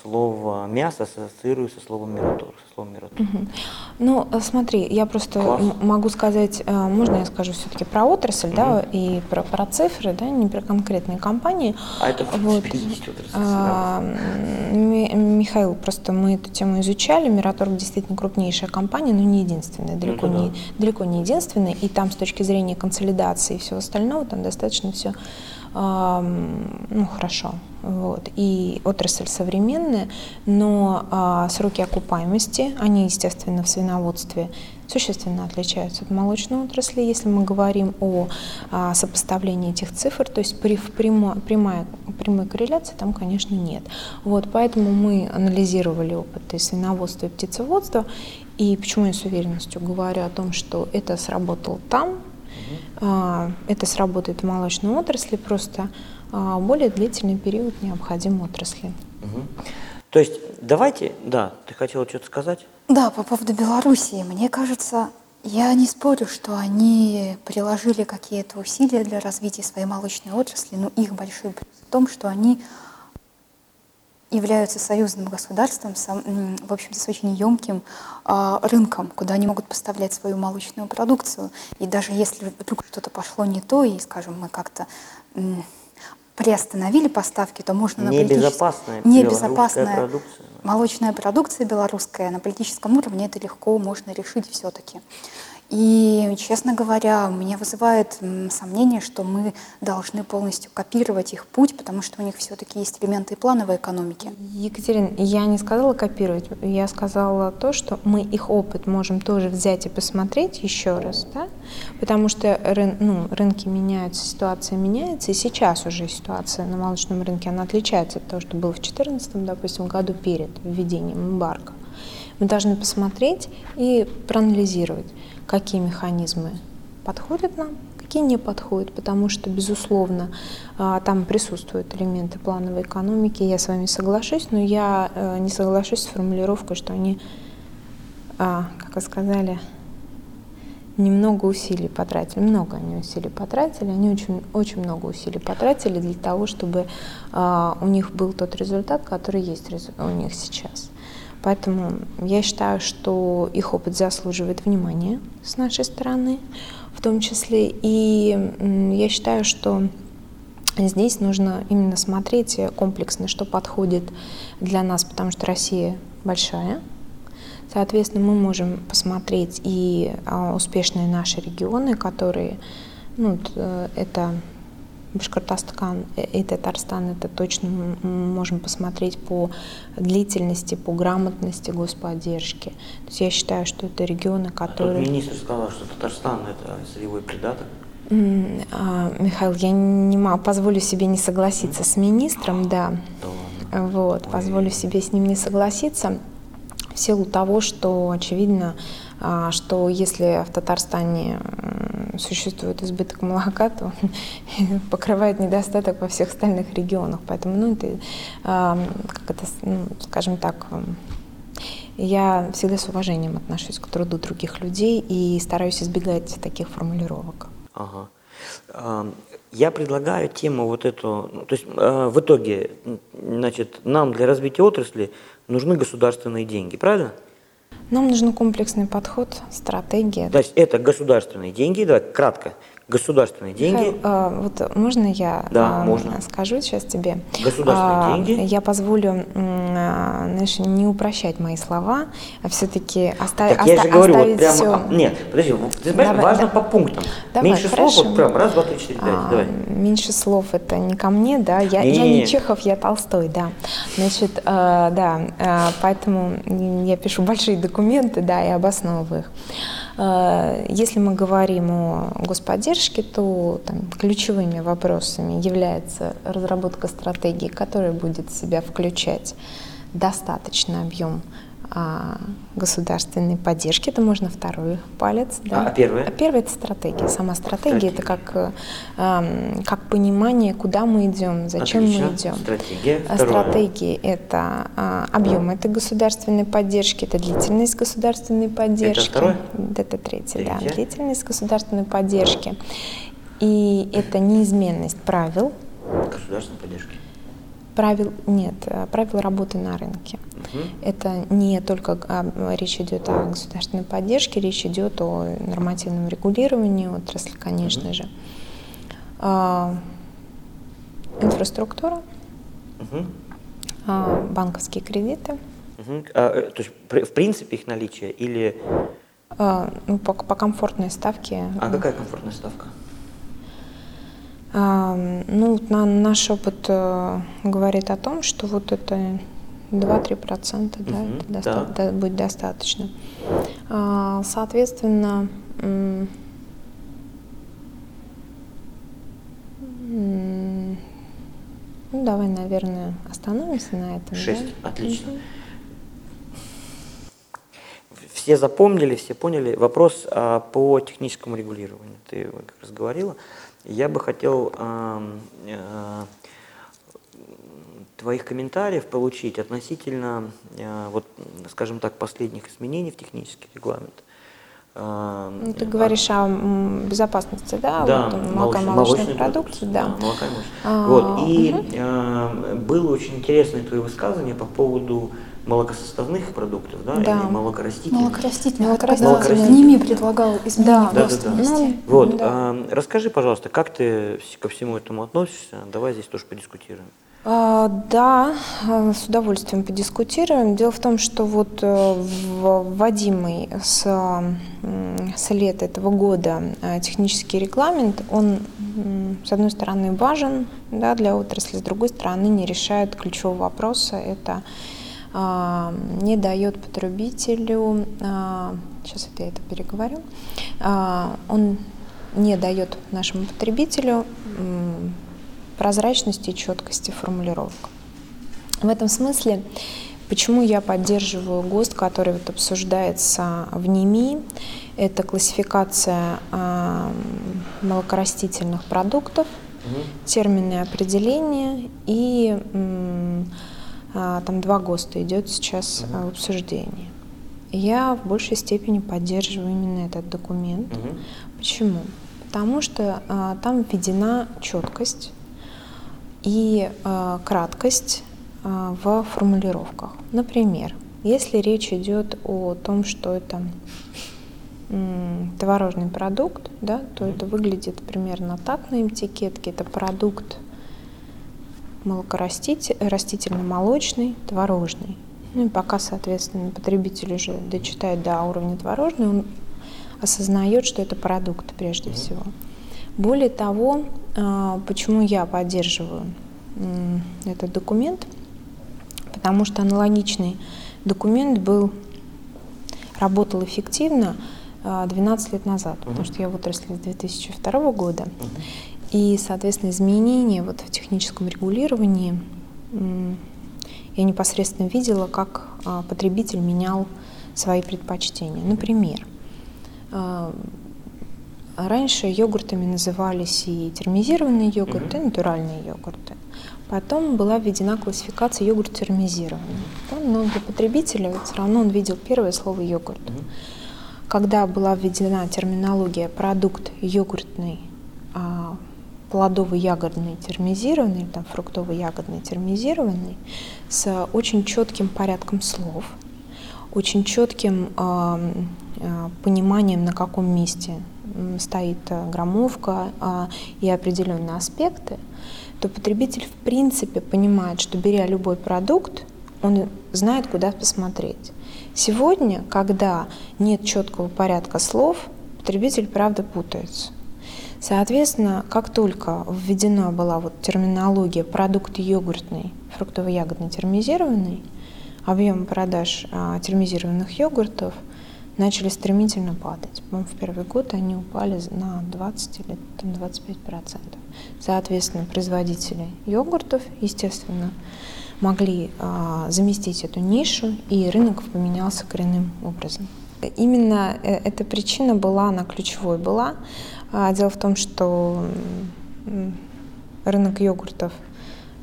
слово мясо ассоциирую со словом мираторг, со словом мираторг. Угу. Ну, э, смотри, я просто Класс. могу сказать, э, можно я скажу все-таки про отрасль, угу. да, и про, про цифры, да, не про конкретные компании. А это вот. А, Михаил, просто мы эту тему изучали, Мираторг действительно крупнейшая компания, но не единственная, далеко, ну, не, да. далеко не единственная, и там с точки зрения консолидации и всего остального, там достаточно все ну, хорошо. Вот. И отрасль современная, но а, сроки окупаемости, они, естественно, в свиноводстве существенно отличаются от молочной отрасли, если мы говорим о а, сопоставлении этих цифр, то есть при, прямо, прямая, прямой корреляции там, конечно, нет. Вот, поэтому мы анализировали опыты свиноводства и птицеводства, и почему я с уверенностью говорю о том, что это сработало там, это сработает в молочной отрасли, просто а, более длительный период необходим отрасли. Угу. То есть давайте, да, ты хотела что-то сказать? Да, по поводу Белоруссии. Мне кажется, я не спорю, что они приложили какие-то усилия для развития своей молочной отрасли, но их большой плюс в том, что они являются союзным государством, в общем-то, с очень емким а, рынком, куда они могут поставлять свою молочную продукцию. И даже если вдруг что-то пошло не то, и, скажем, мы как-то приостановили поставки, то можно на небезопасная, небезопасная продукция. молочная продукция белорусская на политическом уровне это легко можно решить все-таки. И, честно говоря, меня вызывает сомнение, что мы должны полностью копировать их путь, потому что у них все-таки есть элементы плановой экономики. Екатерина, я не сказала копировать, я сказала то, что мы их опыт можем тоже взять и посмотреть еще раз, да? потому что рын, ну, рынки меняются, ситуация меняется, и сейчас уже ситуация на молочном рынке, она отличается от того, что было в 2014, допустим, году перед введением эмбарго. Мы должны посмотреть и проанализировать какие механизмы подходят нам, какие не подходят, потому что, безусловно, а, там присутствуют элементы плановой экономики, я с вами соглашусь, но я э, не соглашусь с формулировкой, что они, а, как вы сказали, немного усилий потратили, много они усилий потратили, они очень, очень много усилий потратили для того, чтобы а, у них был тот результат, который есть у них сейчас. Поэтому я считаю, что их опыт заслуживает внимания с нашей стороны, в том числе. И я считаю, что здесь нужно именно смотреть комплексно, что подходит для нас, потому что Россия большая. Соответственно, мы можем посмотреть и а, успешные наши регионы, которые, ну, э, это Башкортостан и Татарстан, это точно мы можем посмотреть по длительности, по грамотности господдержки. То есть я считаю, что это регионы, которые... А министр сказал, что Татарстан – это сырьевой придаток. А, Михаил, я не могу, позволю себе не согласиться с министром, да. да вот, Ой. позволю себе с ним не согласиться в силу того, что очевидно, а, что если в Татарстане существует избыток молока, то покрывает недостаток во всех остальных регионах. Поэтому, ну, это, как это, ну, скажем так, я всегда с уважением отношусь к труду других людей и стараюсь избегать таких формулировок. Ага. Я предлагаю тему вот эту, ну, то есть а, в итоге, значит, нам для развития отрасли нужны государственные деньги, правильно? Нам нужен комплексный подход, стратегия. То есть это государственные деньги, давай кратко, государственные деньги. А, вот можно я да, а, можно. скажу сейчас тебе? Государственные а, деньги. Я позволю, а, знаешь, не упрощать мои слова, а все-таки оставить. Так я же говорю, вот прямо. Все... Нет, подожди, ты знаешь, давай, важно да. по пунктам. Давай, меньше хорошо. слов, вот прям раз, два, три, четыре, пять. А, давай. Меньше слов это не ко мне, да. Я не, я не Чехов, я Толстой, да. Значит, э, да, э, поэтому я пишу большие документы, да, и обосновываю их. Э, если мы говорим о господдержке, то там, ключевыми вопросами является разработка стратегии, которая будет в себя включать достаточный объем а, государственной поддержки, это можно второй палец. Да. А, а первое? А первое это стратегия. Сама стратегия, стратегия. это как, э, как понимание, куда мы идем, зачем Отлично. мы идем. Стратегия. А Второе. Стратегия это э, объем этой государственной поддержки, это длительность государственной поддержки. Это второе? Это третье, да. Длительность государственной поддержки. И это неизменность правил. Государственной поддержки правил нет, э, правил работы на рынке. Угу. Это не только а, речь идет о государственной поддержке, речь идет о нормативном регулировании отрасли, конечно угу. же. А, инфраструктура, угу. а, банковские кредиты. Угу. А, то есть в принципе их наличие или а, ну, по, по комфортной ставке. А какая комфортная ставка? Ну, на, наш опыт э, говорит о том, что вот это 2-3%, да, угу, это доста- да. будет достаточно. А, соответственно, ну, давай, наверное, остановимся на этом. Шесть, да? отлично. Угу. Все запомнили, все поняли. Вопрос а, по техническому регулированию. Ты как раз говорила. Я бы хотел э, э, твоих комментариев получить относительно, э, вот, скажем так, последних изменений в технический регламент. Э, ну, ты говоришь о безопасности, да? Да, вот, молоко-молочной продукции, да. да молока а, вот, и угу. э, было очень интересное твое высказывание по поводу молокосоставных продуктов, да, да. или молокорастительных. Молокорастительных. Молокорастительных. Ними предлагал изменить да. Да, да, да. Ну, вот, да. А, расскажи, пожалуйста, как ты ко всему этому относишься? Давай здесь тоже подискутируем. А, да, а, с удовольствием подискутируем. Дело в том, что вот э, вводимый с, с лета этого года э, технический регламент, он, с одной стороны, важен да, для отрасли, с другой стороны, не решает ключевого вопроса. Это а, не дает потребителю, сейчас это я это переговорю, он не дает нашему потребителю прозрачности и четкости формулировок. В этом смысле, почему я поддерживаю ГОСТ, который вот обсуждается в НИМИ, это классификация э, молокорастительных продуктов, угу. термины определения и э, там два ГОСТа идет сейчас угу. в обсуждении. Я в большей степени поддерживаю именно этот документ. Угу. Почему? Потому что а, там введена четкость, и э, краткость э, в формулировках. Например, если речь идет о том, что это творожный продукт, да, то это выглядит примерно так на этикетке. Это продукт молокорастительно-молочный, творожный. Ну и пока, соответственно, потребитель уже дочитает до уровня творожный, он осознает, что это продукт прежде всего. Более того, а, почему я поддерживаю этот документ? Потому что аналогичный документ был, работал эффективно 12 а, лет назад, uh потому что я в отрасли с 2002 года. uh И, соответственно, изменения вот в техническом регулировании я непосредственно видела, как а, потребитель менял свои предпочтения. Например, Раньше йогуртами назывались и термизированные йогурты, mm-hmm. и натуральные йогурты. Потом была введена классификация йогурт термизированный. Да, но для потребителя все равно он видел первое слово йогурт. Mm-hmm. Когда была введена терминология продукт йогуртный, а, плодово-ягодный термизированный, там фруктово-ягодный термизированный, с очень четким порядком слов, очень четким э, э, пониманием, на каком месте стоит э, граммовка а, и определенные аспекты, то потребитель в принципе понимает, что беря любой продукт, он знает, куда посмотреть. Сегодня, когда нет четкого порядка слов, потребитель правда путается. Соответственно, как только введена была вот терминология продукт йогуртный, фруктово-ягодный термизированный, объем продаж а, термизированных йогуртов – начали стремительно падать. По-моему, в первый год они упали на 20 или там, 25 процентов. Соответственно, производители йогуртов, естественно, могли а, заместить эту нишу, и рынок поменялся коренным образом. Именно э, эта причина была, она ключевой была. А, дело в том, что рынок йогуртов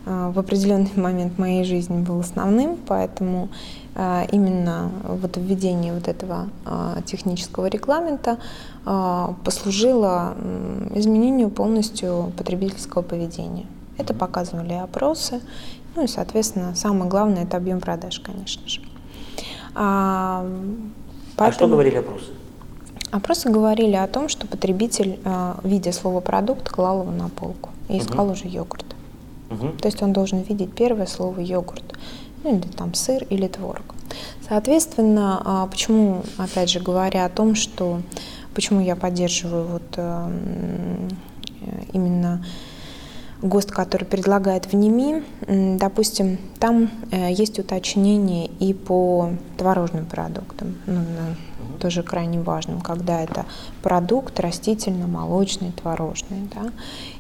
в определенный момент моей жизни был основным, поэтому именно вот введение вот этого технического регламента послужило изменению полностью потребительского поведения. Это показывали опросы. Ну и, соответственно, самое главное – это объем продаж, конечно же. А, поэтому... а что говорили опросы? Опросы говорили о том, что потребитель, а, видя слово «продукт», клал его на полку и искал угу. уже йогурт. Угу. То есть он должен видеть первое слово «йогурт», ну или там сыр или творог. Соответственно, а, почему, опять же, говоря о том, что почему я поддерживаю вот эм, именно ГОСТ, который предлагает в НИМИ, допустим, там э, есть уточнение и по творожным продуктам, ну, тоже крайне важным, когда это продукт растительно-молочный, творожный. Да.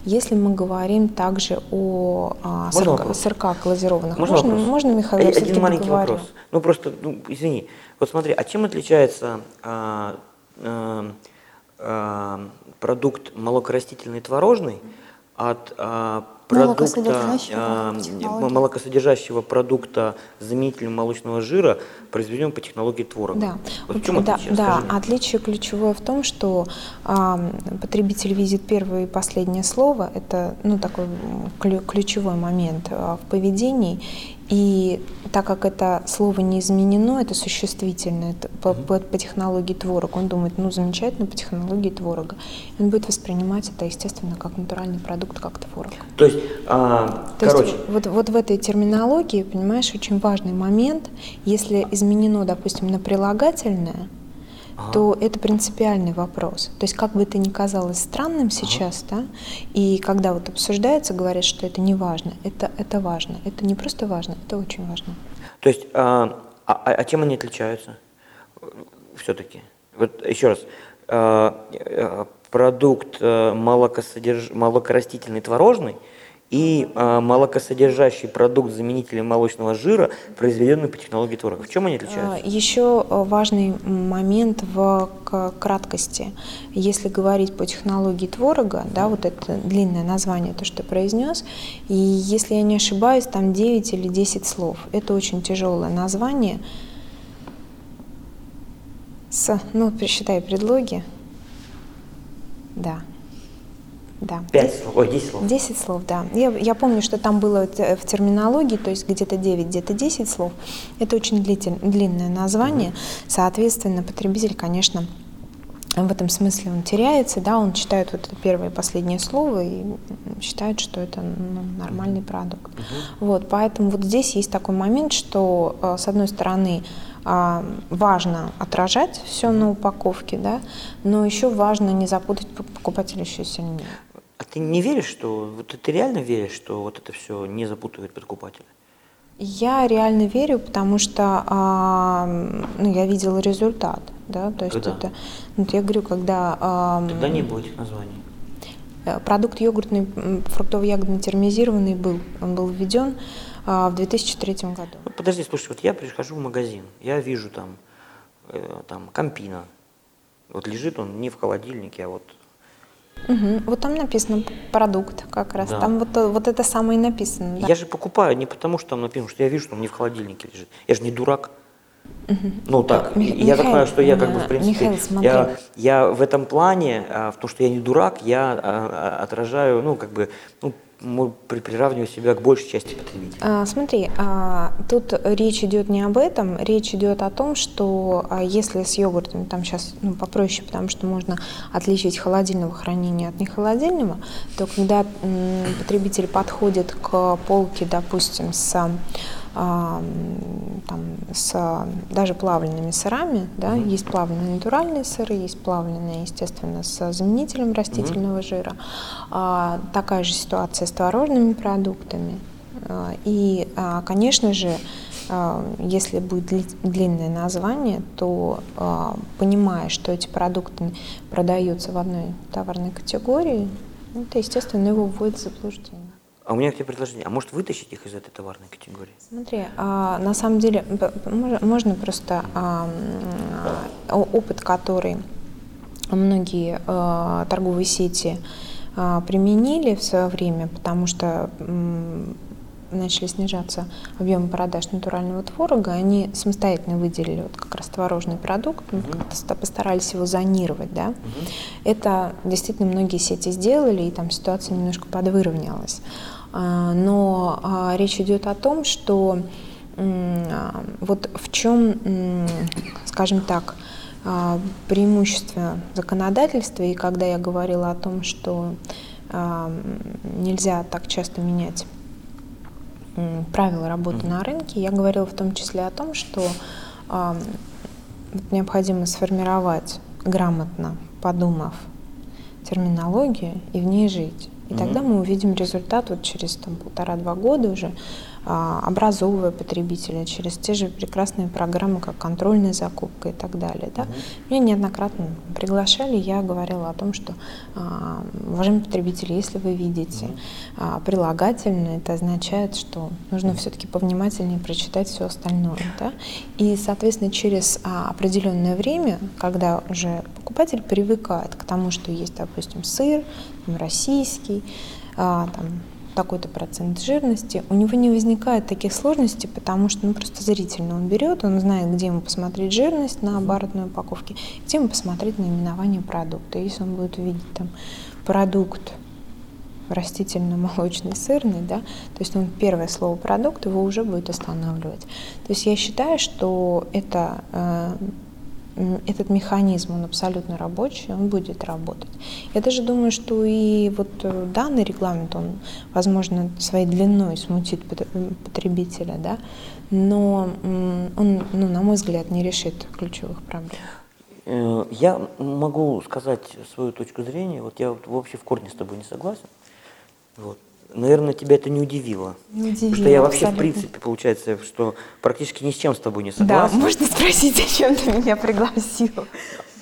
Если мы говорим также о а, сырка, сырках глазированных, можно, можно, можно Михаил, Один, один маленький договорю? вопрос. Ну просто, ну, извини. Вот смотри, а чем отличается а, а, а, продукт молокорастительный творожный от а, продукта, молокосодержащего, а, молокосодержащего продукта заменителем молочного жира, произведенного по технологии творога. Да, вот в чем да, отличие? Да, отличие ключевое в том, что а, потребитель видит первое и последнее слово, это ну, такой ключевой момент а, в поведении, и так как это слово не изменено, это существительное это по, по, по технологии творога, он думает, ну замечательно по технологии творога. И он будет воспринимать это, естественно, как натуральный продукт, как творог. То есть, а, То короче... есть вот, вот в этой терминологии, понимаешь, очень важный момент, если изменено, допустим, на прилагательное, ага. то это принципиальный вопрос. То есть как бы это ни казалось странным сейчас, ага. да, и когда вот обсуждается, говорят, что это не важно, это, это важно. Это не просто важно, это очень важно. То есть, а, а, а чем они отличаются все-таки? Вот еще раз, а, а продукт э, молокосодерж... молокорастительный творожный – и э, молокосодержащий продукт заменителя молочного жира, произведенный по технологии творога. В чем они отличаются? А, Еще э, важный момент в краткости. Если говорить по технологии творога, да, вот это длинное название, то, что произнес, и если я не ошибаюсь, там 9 или 10 слов. Это очень тяжелое название. С, ну, пересчитай предлоги. Да. Да. Пять слов, ой, десять слов. Десять слов, да. Я, я помню, что там было в терминологии, то есть где-то девять, где-то десять слов. Это очень длитель, длинное название. Угу. Соответственно, потребитель, конечно, в этом смысле он теряется, да, он читает вот это первое и последнее слово и считает, что это ну, нормальный продукт. Угу. Вот, поэтому вот здесь есть такой момент, что э, с одной стороны а, важно отражать все на упаковке, да, но еще важно не запутать покупателя еще сильнее. А ты не веришь, что вот ты реально веришь, что вот это все не запутывает покупателя? Я реально верю, потому что а, ну, я видела результат, да, то есть когда? это, вот я говорю, когда. А, Тогда не было этих названий. Э, продукт йогуртный, фруктово-ягодно термизированный был, он был введен а, в 2003 году. Подожди, слушай, вот я прихожу в магазин, я вижу там, э, там кампина, вот лежит он не в холодильнике, а вот Угу. Вот там написано продукт как раз. Да. Там вот, вот это самое и написано. Да? Я же покупаю не потому, что там написано, что я вижу, что он не в холодильнике лежит. Я же не дурак. Угу. Ну так, Мих- я так понимаю, что я как бы в принципе, Михаил, я, я в этом плане, а, в том, что я не дурак, я а, а, отражаю, ну как бы, ну приравниваю себя к большей части потребителей. А, смотри, а, тут речь идет не об этом, речь идет о том, что а, если с йогуртом, там сейчас ну, попроще, потому что можно отличить холодильного хранения от нехолодильного, то когда м, потребитель подходит к полке, допустим, с там, с даже плавленными сырами, да, угу. есть плавленые натуральные сыры, есть плавленые, естественно, с заменителем растительного угу. жира. А, такая же ситуация с творожными продуктами. А, и, а, конечно же, а, если будет длинное название, то а, понимая, что эти продукты продаются в одной товарной категории, это, естественно, его вводит в заблуждение. А у меня к тебе предложение. А может вытащить их из этой товарной категории? Смотри, а, на самом деле можно просто а, опыт, который многие а, торговые сети а, применили в свое время, потому что начали снижаться объемы продаж натурального творога, они самостоятельно выделили вот как раз творожный продукт, угу. постарались его зонировать, да. Угу. Это действительно многие сети сделали, и там ситуация немножко подвыровнялась. А, но а, речь идет о том, что вот в чем, скажем так, преимущество законодательства, и когда я говорила о том, что нельзя так часто менять правила работы на рынке, я говорила в том числе о том, что необходимо сформировать грамотно, подумав терминологию и в ней жить. И тогда мы увидим результат вот через там, полтора-два года уже образовывая потребителя через те же прекрасные программы, как контрольная закупка и так далее. Да? Mm-hmm. Меня неоднократно приглашали, я говорила о том, что, а, уважаемые потребители, если вы видите mm-hmm. прилагательное, это означает, что нужно все-таки повнимательнее прочитать все остальное. Да? И, соответственно, через определенное время, когда уже покупатель привыкает к тому, что есть, допустим, сыр, там, российский, там, такой-то процент жирности, у него не возникает таких сложностей, потому что ну, просто зрительно он берет, он знает, где ему посмотреть жирность на оборотной упаковке, где ему посмотреть наименование продукта. Если он будет увидеть там продукт растительно-молочный, сырный, да, то есть он первое слово продукт его уже будет останавливать. То есть я считаю, что это э, этот механизм, он абсолютно рабочий, он будет работать. Я даже думаю, что и вот э, данный регламент, он, возможно, своей длиной смутит потребителя, да, но он, ну, на мой взгляд, не решит ключевых проблем. Э, я могу сказать свою точку зрения, вот я вообще в корне с тобой не согласен. Вот. Наверное, тебя это не удивило. Не удивило, Потому что я вообще, абсолютно. в принципе, получается, что практически ни с чем с тобой не согласен. Да, можно спросить, зачем ты меня пригласил?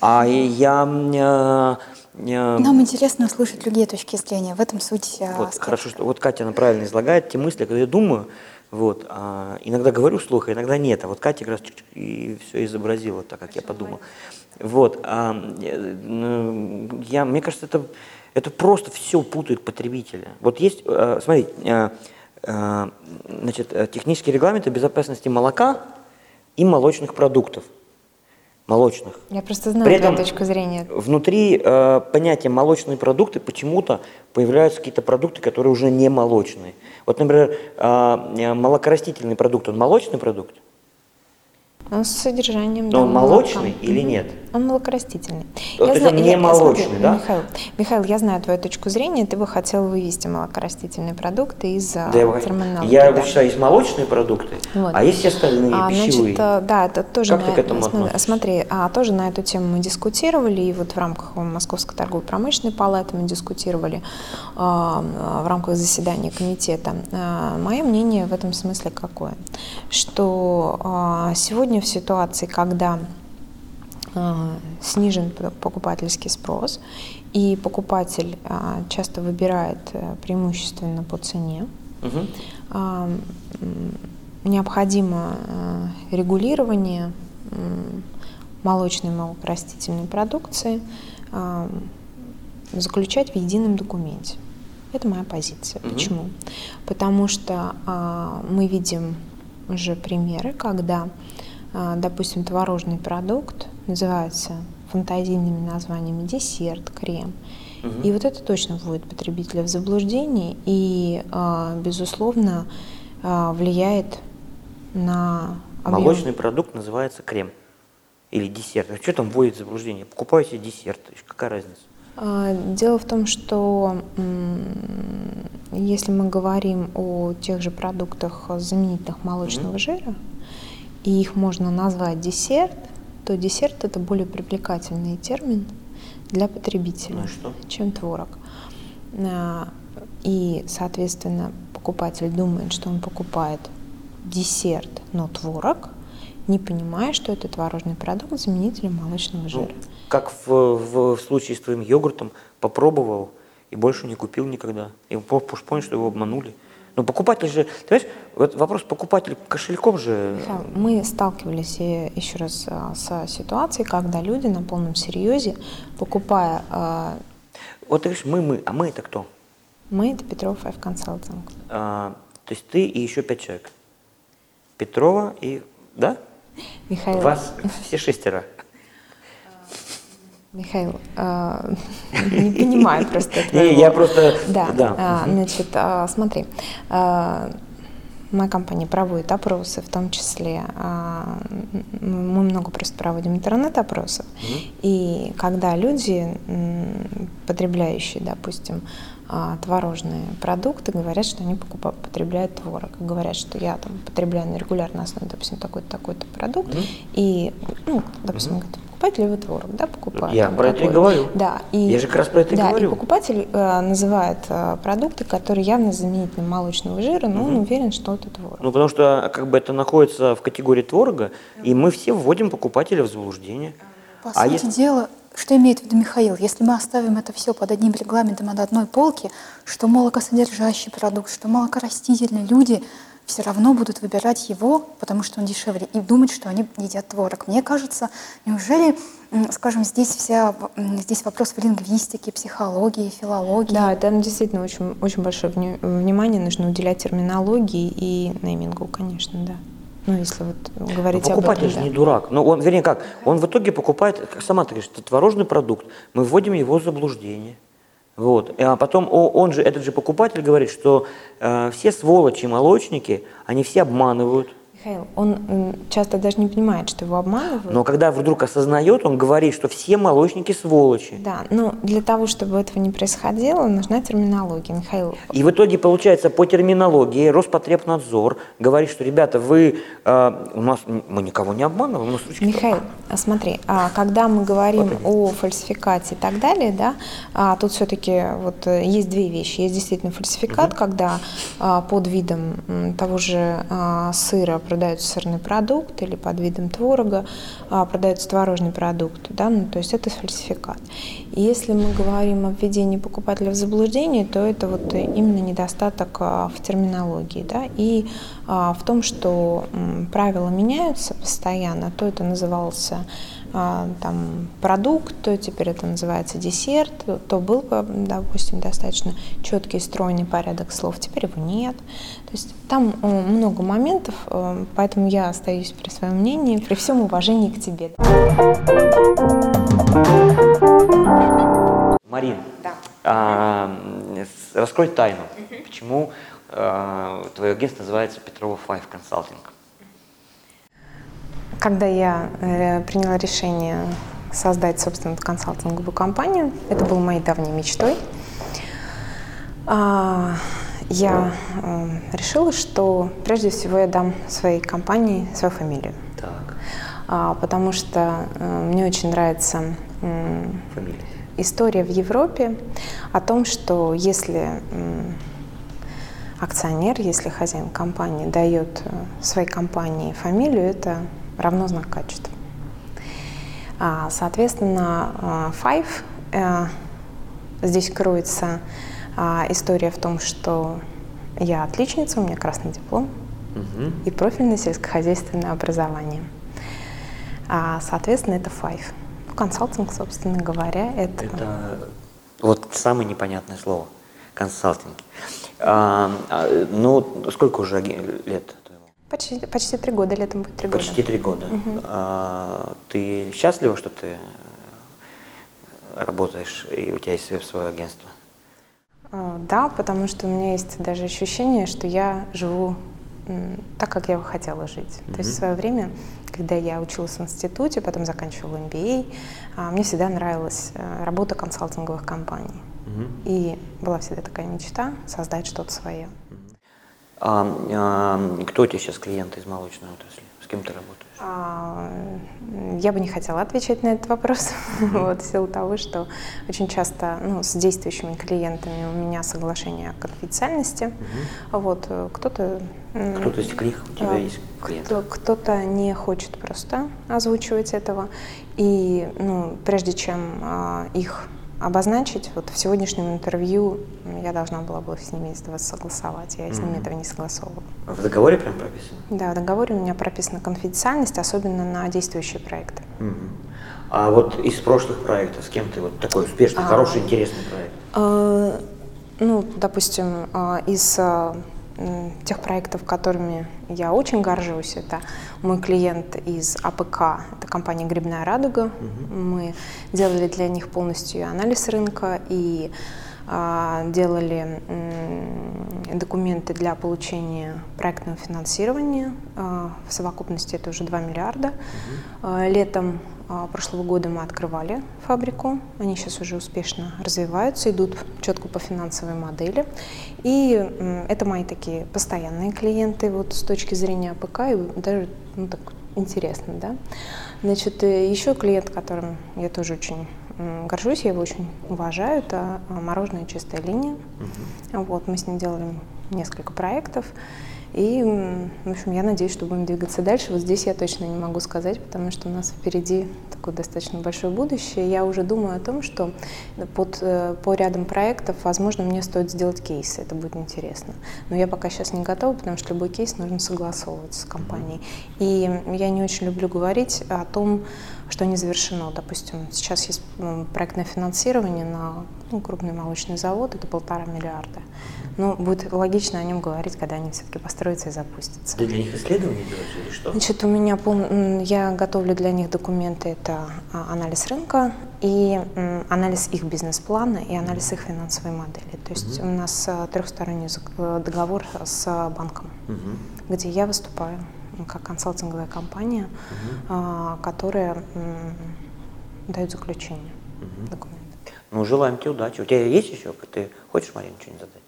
А я... Э, э, Нам интересно услышать другие точки зрения. В этом суть э, вот, Хорошо, что вот Катя, она правильно излагает те мысли, которые я думаю. Вот, а, иногда говорю вслух, а иногда нет. А вот Катя как раз и все изобразила так, как я подумал. Вот, а, я, мне кажется, это это просто все путает потребителя. Вот есть, э, смотри, э, э, значит, технические регламенты безопасности молока и молочных продуктов. Молочных. Я просто знаю При этом точку зрения. Внутри э, понятия молочные продукты почему-то появляются какие-то продукты, которые уже не молочные. Вот, например, э, молокорастительный продукт, он молочный продукт? Он с содержанием. Но да, он молочный молока. или нет? Он молокорастительный. То я есть знаю, он не я, молочный, смотри, да? Михаил, Михаил, я знаю твою точку зрения. Ты бы хотел вывести молокорастительные продукты из да, терминологии. Я да. считаю, есть молочные продукты, вот. а есть остальные а, пищевые. Значит, э, да, это тоже как на, ты к этому относишься? Смотри, а, тоже на эту тему мы дискутировали, и вот в рамках Московской торгово-промышленной палаты мы дискутировали а, в рамках заседания комитета. А, мое мнение в этом смысле какое? Что а, сегодня в ситуации, когда а, снижен покупательский спрос, и покупатель а, часто выбирает э, преимущественно по цене. Угу. Необходимо регулирование молочной и молокорастительной продукции заключать в едином документе. Это моя позиция. Угу. Почему? Потому что мы видим уже примеры, когда допустим, творожный продукт называется фантазийными названиями десерт, крем. Угу. И вот это точно вводит потребителя в заблуждение и, а, безусловно, а, влияет на объем. Молочный продукт называется крем или десерт. А что там вводит в заблуждение? Покупайте десерт, какая разница? Дело в том, что если мы говорим о тех же продуктах заменительных молочного угу. жира, и их можно назвать десерт, то десерт это более привлекательный термин для потребителя, ну, чем творог. А, и, соответственно, покупатель думает, что он покупает десерт, но творог, не понимая, что это творожный продукт заменитель молочного ну, жира. Ну, как в, в, в случае с твоим йогуртом, попробовал и больше не купил никогда. И он по- понял, что его обманули. Но покупатель же, понимаешь, вот вопрос покупатель кошельком же... Мы сталкивались э, еще раз а, с ситуацией, когда люди на полном серьезе, покупая, а, Вот ты говоришь, мы, мы, а мы это кто? мы это Петров Five Consulting. А, то есть ты и еще пять человек. Петрова и... Да? Михаил, Вас все шестеро. Михаил, а, не понимаю просто твоего- я просто... Да, да. а, значит, а, смотри, а, моя компания проводит опросы, в том числе мы много просто проводим интернет-опросов, и когда люди, потребляющие, допустим, творожные продукты, говорят, что они покупают, потребляют творог, говорят, что я там потребляю на регулярной основе, допустим, такой-то, такой-то продукт, и, ну, допустим, говорят, покупаете ли вы творог, да, покупаю. Я про это и говорю. Да, и, Я же как раз про это и да, говорю. и покупатель э, называет э, продукты, которые явно заменитель молочного жира, но он уверен, что это творог. Ну, потому что как бы это находится в категории творога, и мы все вводим покупателя в заблуждение. По А сути если- дела, что имеет в виду Михаил? Если мы оставим это все под одним регламентом на одной полке, что молокосодержащий продукт, что молокорастительный, люди все равно будут выбирать его, потому что он дешевле, и думать, что они едят творог. Мне кажется, неужели, скажем, здесь вся, здесь вопрос в лингвистике, психологии, филологии. Да, там действительно очень, очень большое вни- внимание нужно уделять терминологии и неймингу, конечно, да. Ну, если вот Но говорить об покупатель этом, же да. не дурак. Ну, он, вернее, как, он в итоге покупает, как сама ты говоришь, это творожный продукт. Мы вводим его в заблуждение. Вот. А потом он же, этот же покупатель говорит, что э, все сволочи, молочники, они все обманывают. Михаил, он часто даже не понимает, что его обманывают. Но когда вдруг осознает, он говорит, что все молочники сволочи. Да, но для того, чтобы этого не происходило, нужна терминология, Михаил. И в итоге получается по терминологии Роспотребнадзор говорит, что ребята, вы э, у нас мы никого не обманываем, у нас Михаил, а смотри, а когда мы говорим о фальсификате и так далее, да, а, тут все-таки вот э, есть две вещи. Есть действительно фальсификат, когда а, под видом того же а, сыра продается сырный продукт или под видом творога а, продается творожный продукт, да, ну, то есть это фальсификат. И если мы говорим о введении покупателя в заблуждение, то это вот именно недостаток а, в терминологии, да, и а, в том, что правила меняются постоянно, то это назывался там продукт, то теперь это называется десерт, то был, бы, допустим, достаточно четкий стройный порядок слов, теперь его нет. То есть там э, много моментов, э, поэтому я остаюсь при своем мнении, при всем уважении к тебе. Марин, Да. а, раскрой тайну. Почему а, твое агентство называется Петрова Five Consulting? Когда я э, приняла решение создать собственную консалтинговую компанию, это было моей давней мечтой, а, я э, решила, что прежде всего я дам своей компании свою фамилию. Так, А, потому что э, мне очень нравится фамилия. история в Европе о том, что если акционер, если хозяин компании дает своей компании фамилию, это равно знак качества. А, Соответственно, э, Five, э, здесь кроется а, история в том, что я отличница, у меня красный диплом Мгм. и профильное сельскохозяйственное образование. А, соответственно, это Five. Ну, Консалтинг, собственно говоря, это... Это вот самое непонятное слово. Консалтинг. А, а, ну, сколько уже лет? Почти, почти три года, летом будет три года. Почти три года. А, ты счастлива, что ты работаешь и у тебя есть свое, агентство? А, Да, потому что у меня есть даже ощущение, что я живу так, как я бы хотела жить. То есть в свое время, когда я училась в институте, потом заканчивала MBA, а, мне всегда нравилась э, работа консалтинговых компаний. И была всегда такая мечта создать что-то свое. А, а, кто у тебя сейчас клиенты из молочной отрасли? С кем ты работаешь? А, Я бы не хотела отвечать на этот вопрос, вот, в силу того, что очень часто ну, с действующими клиентами у меня соглашение о конфиденциальности. Вот, э, кто-то... Кто-то из них у тебя а, есть клиенты? кто- Кто-то не хочет просто озвучивать этого. И ну, прежде чем а, их обозначить. Вот в сегодняшнем интервью я должна была бы с ними этого согласовать. Я с ними этого не согласовывала. В договоре прям прописано? Да, в договоре у меня прописана конфиденциальность, особенно на действующие проекты. А вот из прошлых проектов с кем ты вот такой успешный, А. хороший, интересный проект? Э, Ну, допустим, э, из э, тех проектов, которыми я очень горжусь, это мой клиент из АПК, это компания «Грибная радуга». Мы делали для них полностью анализ рынка и а, делали м, документы для получения проектного финансирования. А, В совокупности это уже 2 миллиарда. А, Летом прошлого года мы открывали фабрику. Они сейчас уже успешно развиваются, идут четко по финансовой модели. И это мои такие постоянные клиенты вот с точки зрения АПК, и даже ну, так интересно, да. Значит, э, еще клиент, которым я тоже очень горжусь, я его очень уважаю, это а, мороженое «Чистая линия». Вот, мы с ним делали несколько проектов. И, в общем, я надеюсь, что будем двигаться дальше. Вот здесь я точно не могу сказать, потому что у нас впереди такое достаточно большое будущее. Я уже думаю о том, что под, э, по рядам проектов, возможно, мне стоит сделать кейсы. Это будет интересно. Но я пока сейчас не готова, потому что любой кейс нужно согласовывать с компанией. И я не очень люблю говорить о том, что не завершено. Допустим, сейчас есть проектное финансирование на ну, крупный молочный завод, это полтора миллиарда. Но будет логично о нем говорить, когда они все-таки построятся и запустятся. Ты для них исследования делаешь или что? Значит, у меня пол... я готовлю для них документы, это а, анализ рынка и анализ их бизнес-плана и анализ их финансовой модели. То есть у нас а, трехсторонний э, договор с а, банком, где я выступаю как консалтинговая компания, а, которая дает заключение документа. Ну, желаем тебе удачи. У тебя есть еще? Ты хочешь, Марина, что-нибудь задать?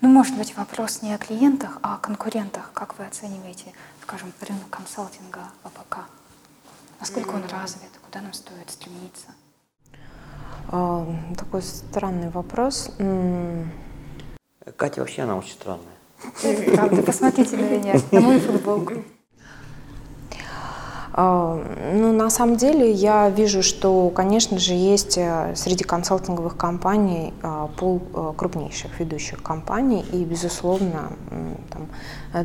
Ну, может быть, вопрос не о клиентах, а о конкурентах. Как вы оцениваете, скажем, рынок консалтинга АПК? Насколько он развит? Куда нам стоит стремиться? А, Такой странный вопрос. Катя вообще, она очень странная. Правда, посмотрите на меня, на мою футболку. А, Ну, на самом деле я вижу, что, конечно же, есть э, среди консалтинговых компаний а, пул э, крупнейших ведущих компаний, и, безусловно, там,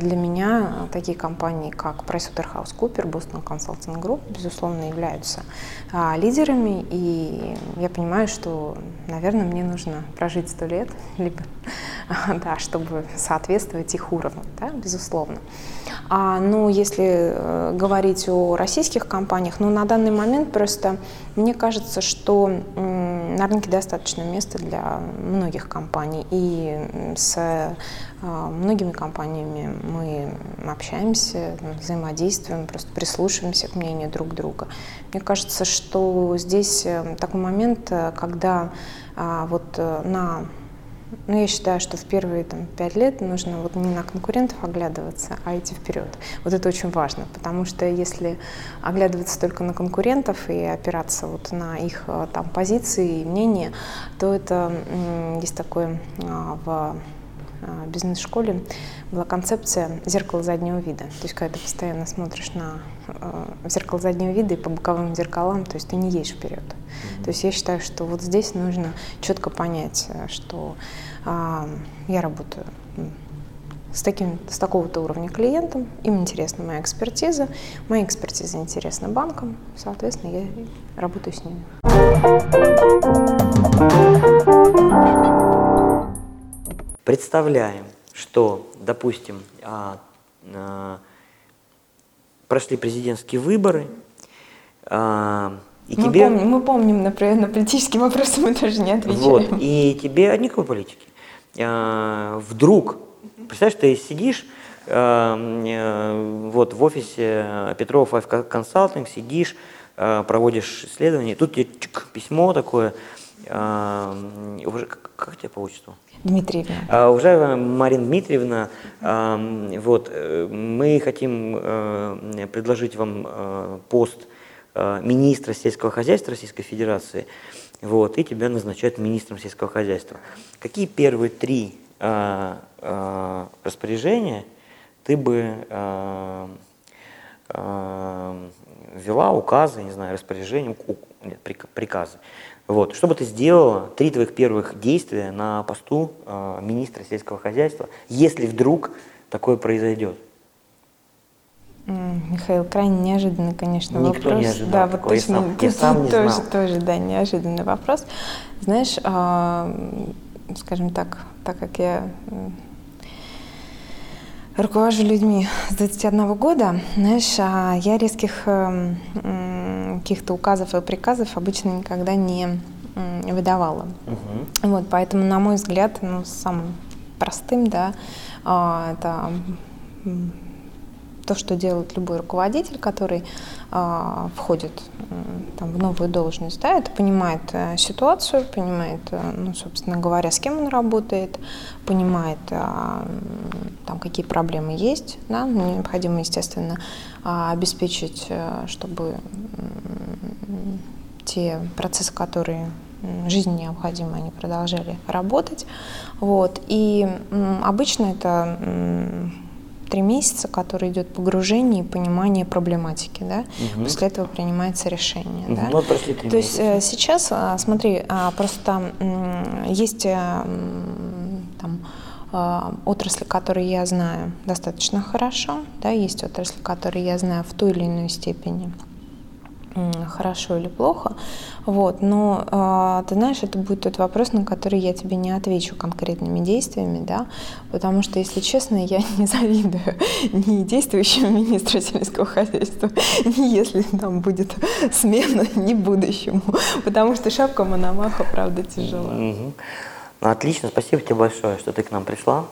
для меня такие компании, как PricewaterhouseCoopers, Boston Consulting Group, безусловно, являются а, лидерами, и я понимаю, что, наверное, мне нужно прожить сто лет, либо, да, чтобы соответствовать их уровню, да, безусловно. А, ну, если э, говорить о российских компаниях, ну, на данный момент просто мне кажется, что на рынке достаточно места для многих компаний. И с э, многими компаниями мы общаемся, взаимодействуем, просто прислушиваемся к мнению друг друга. Мне кажется, что здесь э, такой момент, э, когда а, вот на ну, я считаю, что в первые там, пять лет нужно вот не на конкурентов оглядываться, а идти вперед. Вот это очень важно, потому что если оглядываться только на конкурентов и опираться вот на их э, там, позиции и мнения, то это есть такое а, в а, бизнес-школе была концепция зеркала заднего вида. То есть, когда ты постоянно смотришь на зеркало заднего вида и по боковым зеркалам, то есть ты не едешь вперед. То есть я считаю, что вот здесь нужно четко понять, э, что а, я работаю с, таким, с такого-то уровня клиентом, им интересна моя экспертиза, моя экспертиза интересна банкам, соответственно, я работаю с ними. Представляем, что, допустим, а, а, прошли президентские выборы, а, и мы, тебе... помним, мы помним, например, на политические вопросы мы тоже не отвечаем. Вот, и тебе от никакой политики. А, вдруг, представляешь, ты сидишь а, вот в офисе Петрова Five Consulting, сидишь, а, проводишь исследование, тут тебе чик, письмо такое, а, уже, как, как тебе по отчеству? Дмитриевна. А, Уважаемая Марина Дмитриевна, а, вот, э, мы хотим э, предложить вам э, пост э, министра сельского хозяйства Российской Федерации, вот, и тебя назначают министром сельского хозяйства. Какие первые три а, а, распоряжения ты бы а, а, ввела указы, не знаю, распоряжения, нет, приказы. Вот. Что бы ты сделала, три твоих первых действия на посту э, министра сельского хозяйства, если вдруг такое произойдет? Михаил, крайне неожиданный, конечно, Никто вопрос. не ожидал да, такого. вот точно. Я сам, я сам не тоже, знал. тоже, да, неожиданный вопрос. Знаешь, э, скажем так, так как я руковожу людьми с 21 года, знаешь, а я резких э, каких-то указов и приказов обычно никогда не выдавала. Угу. Вот, поэтому, на мой взгляд, ну, самым простым, да, а, это то, что делает любой руководитель, который э, входит э, там, в новую должность, да, это понимает э, ситуацию, понимает, э, ну, собственно говоря, с кем он работает, понимает, э, там, какие проблемы есть, да, ну, необходимо, естественно, э, обеспечить, э, чтобы э, те процессы, которые жизни необходимы, они продолжали работать. Вот. И обычно это три месяца, который идет погружение и понимание проблематики, да, угу. после этого принимается решение, угу. да. Ну, прошли три То есть э, сейчас, а, смотри, а, просто есть там а, отрасли, которые я знаю достаточно хорошо, да, есть отрасли, которые я знаю в той или иной степени хорошо или плохо. Вот. Но э, ты знаешь, это будет тот вопрос, на который я тебе не отвечу конкретными действиями, да, потому что, если честно, я не завидую ни действующему министру сельского хозяйства, ни если там будет смена, ни будущему, потому что шапка Мономаха, правда, тяжела. Угу. Ну, отлично, спасибо тебе большое, что ты к нам пришла.